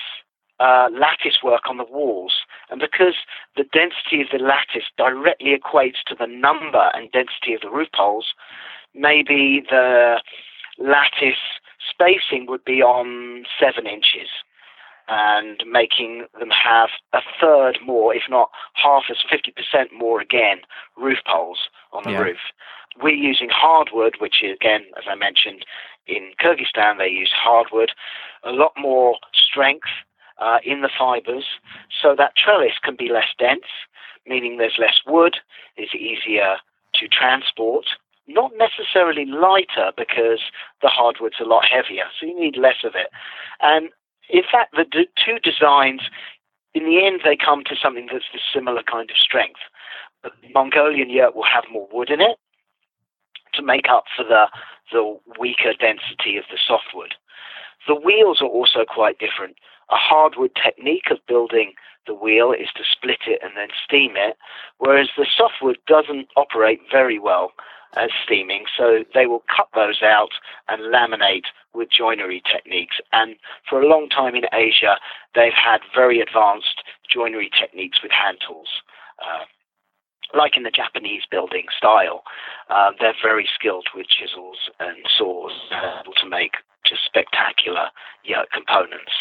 uh, lattice work on the walls. And because the density of the lattice directly equates to the number and density of the roof poles, maybe the lattice spacing would be on seven inches and making them have a third more, if not half as 50% more again, roof poles on the yeah. roof. We're using hardwood, which is, again, as I mentioned, in Kyrgyzstan they use hardwood, a lot more strength uh, in the fibers, so that trellis can be less dense, meaning there's less wood, it's easier to transport. Not necessarily lighter because the hardwood's a lot heavier, so you need less of it. And in fact, the d- two designs, in the end, they come to something that's a similar kind of strength. The Mongolian yurt will have more wood in it to make up for the, the weaker density of the softwood. The wheels are also quite different. a hardwood technique of building the wheel is to split it and then steam it, whereas the softwood doesn't operate very well as steaming, so they will cut those out and laminate with joinery techniques. And for a long time in Asia, they've had very advanced joinery techniques with hand tools. Uh, like in the Japanese building style, uh, they're very skilled with chisels and saws, uh, to make just spectacular components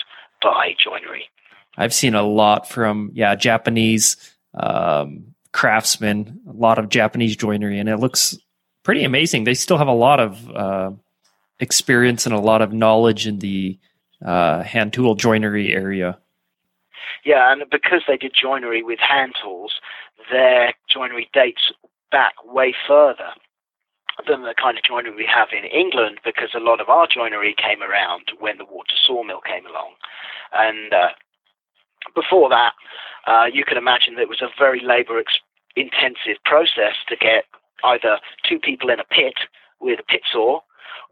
by joinery. I've seen a lot from yeah Japanese um, craftsmen, a lot of Japanese joinery, and it looks pretty amazing. They still have a lot of uh, experience and a lot of knowledge in the uh, hand tool joinery area. Yeah, and because they did joinery with hand tools, their joinery dates back way further than the kind of joinery we have in England because a lot of our joinery came around when the water sawmill came along. And uh, before that, uh, you can imagine that it was a very labor ex- intensive process to get either two people in a pit with a pit saw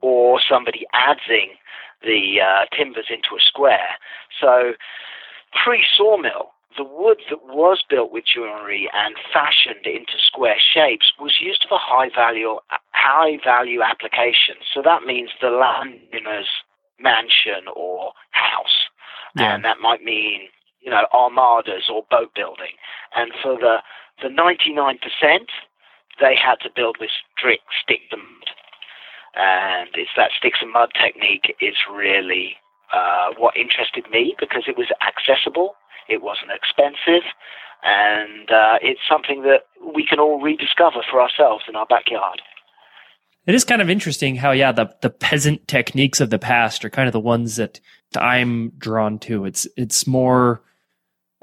or somebody adzing the uh, timbers into a square. So pre sawmill, the wood that was built with joinery and fashioned into square shapes was used for high value high value applications. So that means the landowner's mansion or house, yeah. and that might mean you know armadas or boat building. And for the the ninety nine percent, they had to build with strict stick and mud, and it's that sticks and mud technique is really uh, what interested me because it was accessible it wasn't expensive, and uh, it's something that we can all rediscover for ourselves in our backyard. It is kind of interesting how, yeah, the, the peasant techniques of the past are kind of the ones that I'm drawn to. It's it's more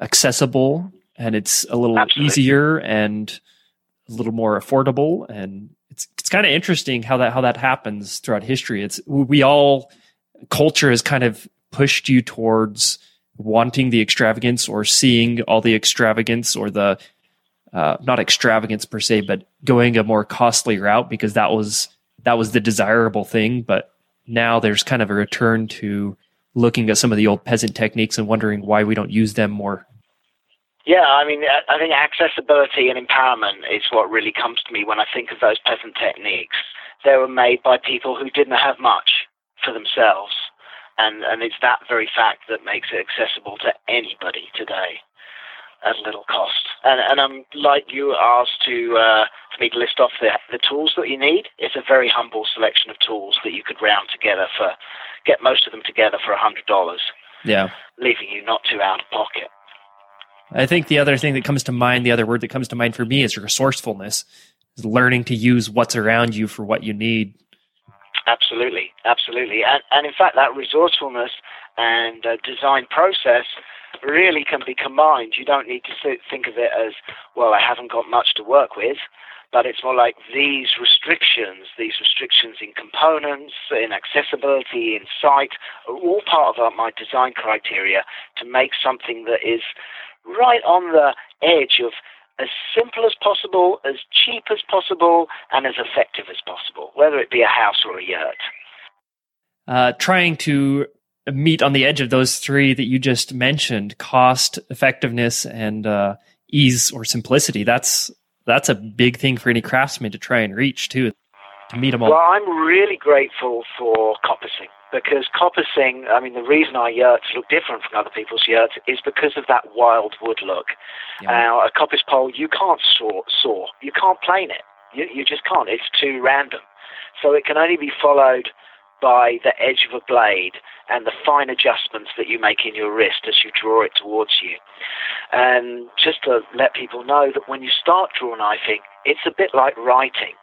accessible and it's a little Absolutely. easier and a little more affordable and it's kind of interesting how that how that happens throughout history. It's we all culture has kind of pushed you towards wanting the extravagance or seeing all the extravagance or the uh, not extravagance per se, but going a more costly route because that was that was the desirable thing. But now there's kind of a return to looking at some of the old peasant techniques and wondering why we don't use them more. Yeah, I mean, I think accessibility and empowerment is what really comes to me when I think of those peasant techniques. They were made by people who didn't have much for themselves and and it's that very fact that makes it accessible to anybody today at little cost. And and I'm like you asked to uh, for me to list off the the tools that you need. It's a very humble selection of tools that you could round together for get most of them together for a hundred dollars. Yeah, leaving you not too out of pocket. I think the other thing that comes to mind, the other word that comes to mind for me is resourcefulness. Is learning to use what's around you for what you need Absolutely, absolutely, and, and in fact, that resourcefulness and uh, design process really can be combined. You don't need to think of it as, well, I haven't got much to work with, but it's more like these restrictions, these restrictions in components, in accessibility, in sight, are all part of my design criteria to make something that is right on the edge of as simple as possible, as cheap as possible, and as effective as possible, whether it be a house or a yurt. Uh, trying to meet on the edge of those three that you just mentioned cost, effectiveness, and uh, ease or simplicity. That's that's a big thing for any craftsman to try and reach too, to meet them all. Well, I'm really grateful for coppicing because coppicing, I mean, the reason our yurts look different from other people's yurts is because of that wild wood look. Yeah. Now, a coppice pole, you can't saw, saw, you can't plane it. You, you just can't. It's too random. So it can only be followed by the edge of a blade and the fine adjustments that you make in your wrist as you draw it towards you. And just to let people know that when you start draw knifing, it's a bit like writing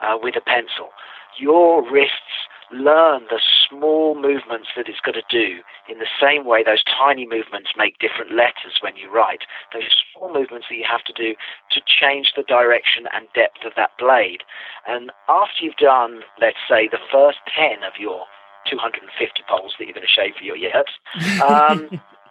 uh, with a pencil. Your wrists learn the small movements that it's got to do in the same way those tiny movements make different letters when you write. Those small movements that you have to do to change the direction and depth of that blade. And after you've done, let's say, the first 10 of your 250 poles that you're going to shave for your yurt, (laughs) um,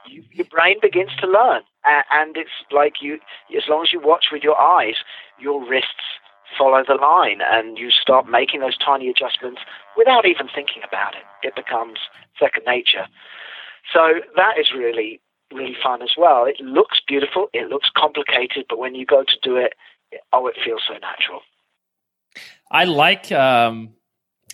you, your brain begins to learn. And it's like you, as long as you watch with your eyes, your wrists follow the line and you start making those tiny adjustments without even thinking about it. It becomes second nature. So that is really, really fun as well. It looks beautiful, it looks complicated, but when you go to do it, oh, it feels so natural. I like, um,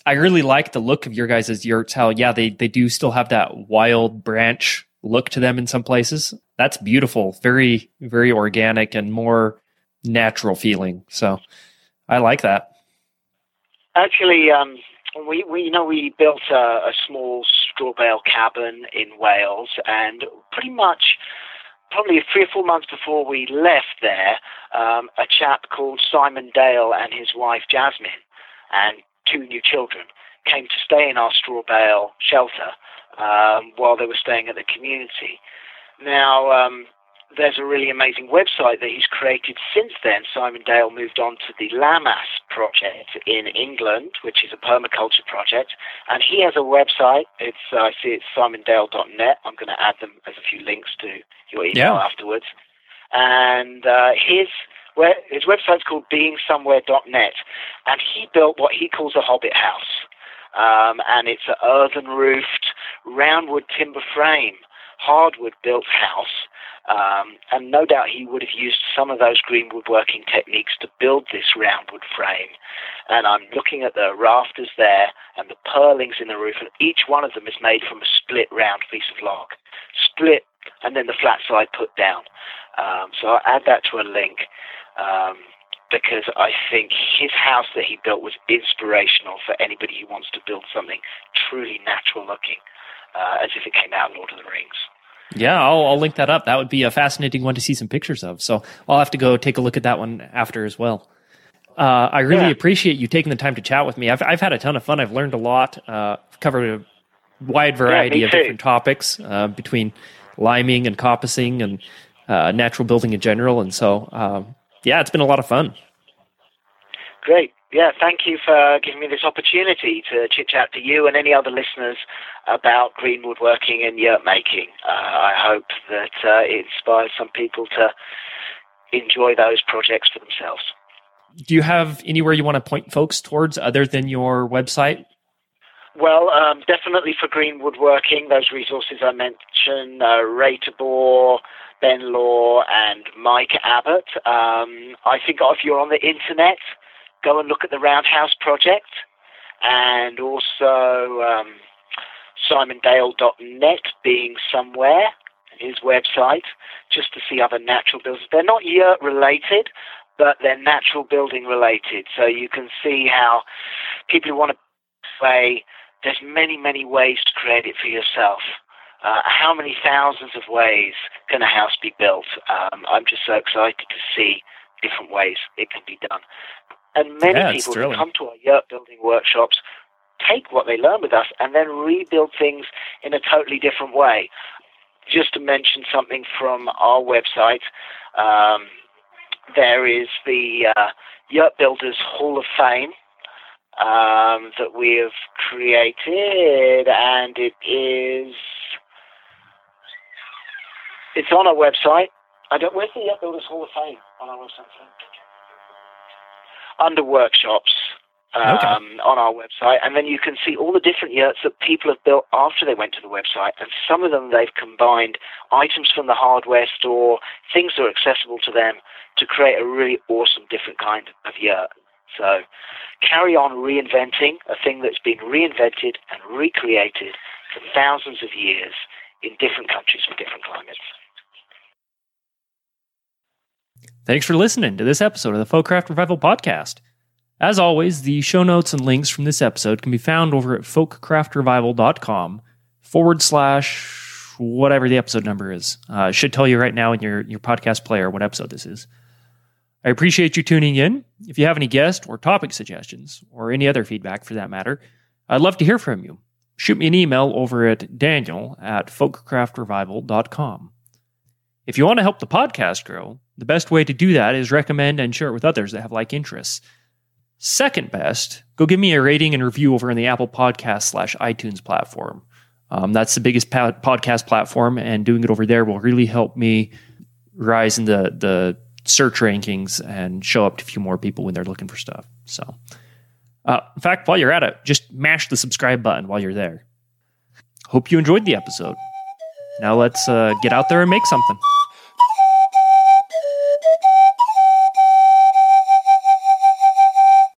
I really like the look of your guys' yurts. How, yeah, they, they do still have that wild branch look to them in some places. That's beautiful. Very, very organic and more natural feeling. So I like that. Actually, um, we, we you know we built a, a small straw bale cabin in Wales, and pretty much probably three or four months before we left there, um, a chap called Simon Dale and his wife Jasmine and two new children came to stay in our straw bale shelter um, while they were staying at the community. Now, um, there's a really amazing website that he's created since then. Simon Dale moved on to the Lammas project in England, which is a permaculture project, and he has a website. It's uh, I see it's simondale.net. I'm going to add them as a few links to your email yeah. afterwards. And uh, his where his website's called beingsomewhere.net, and he built what he calls a hobbit house. Um, and it's an earthen roofed, roundwood timber frame, hardwood built house um, and no doubt he would have used some of those green woodworking techniques to build this roundwood frame. And I'm looking at the rafters there and the purlins in the roof, and each one of them is made from a split round piece of log. Split, and then the flat side put down. Um, so I'll add that to a link. Um, because I think his house that he built was inspirational for anybody who wants to build something truly natural looking, uh, as if it came out of Lord of the Rings. Yeah, I'll, I'll link that up. That would be a fascinating one to see some pictures of. So I'll have to go take a look at that one after as well. Uh, I really yeah. appreciate you taking the time to chat with me. I've, I've had a ton of fun. I've learned a lot. Uh, covered a wide variety yeah, of different topics uh, between liming and coppicing and uh, natural building in general. And so, um, yeah, it's been a lot of fun. Great yeah, thank you for giving me this opportunity to chit chat to you and any other listeners about green woodworking and yurt making. Uh, I hope that uh, it inspires some people to enjoy those projects for themselves. Do you have anywhere you want to point folks towards other than your website? Well, um, definitely for green woodworking, those resources I mentioned, uh, Ray Tabor, Ben Law, and Mike Abbott. Um, I think if you're on the internet, go and look at the Roundhouse Project and also um, simondale.net being somewhere, his website, just to see other natural buildings. They're not yurt related, but they're natural building related. So you can see how people who want to play, there's many, many ways to create it for yourself. Uh, how many thousands of ways can a house be built? Um, I'm just so excited to see different ways it can be done. And many yeah, people who come to our yurt building workshops take what they learn with us and then rebuild things in a totally different way. Just to mention something from our website, um, there is the uh, Yurt Builders Hall of Fame um, that we have created, and it is it's on our website. I don't. Where's the Yurt Builders Hall of Fame on our website? Under workshops um, okay. on our website, and then you can see all the different yurts that people have built after they went to the website. And some of them they've combined items from the hardware store, things that are accessible to them, to create a really awesome different kind of yurt. So carry on reinventing a thing that's been reinvented and recreated for thousands of years in different countries with different climates. Thanks for listening to this episode of the Folkcraft Revival Podcast. As always, the show notes and links from this episode can be found over at folkcraftrevival.com forward slash whatever the episode number is. Uh, should tell you right now in your, your podcast player what episode this is. I appreciate you tuning in. If you have any guest or topic suggestions, or any other feedback for that matter, I'd love to hear from you. Shoot me an email over at daniel at folkcraftrevival.com. If you want to help the podcast grow, the best way to do that is recommend and share it with others that have like interests. Second best, go give me a rating and review over on the Apple Podcast slash iTunes platform. Um, that's the biggest podcast platform, and doing it over there will really help me rise in the the search rankings and show up to a few more people when they're looking for stuff. So, uh, in fact, while you're at it, just mash the subscribe button while you're there. Hope you enjoyed the episode. Now let's uh, get out there and make something.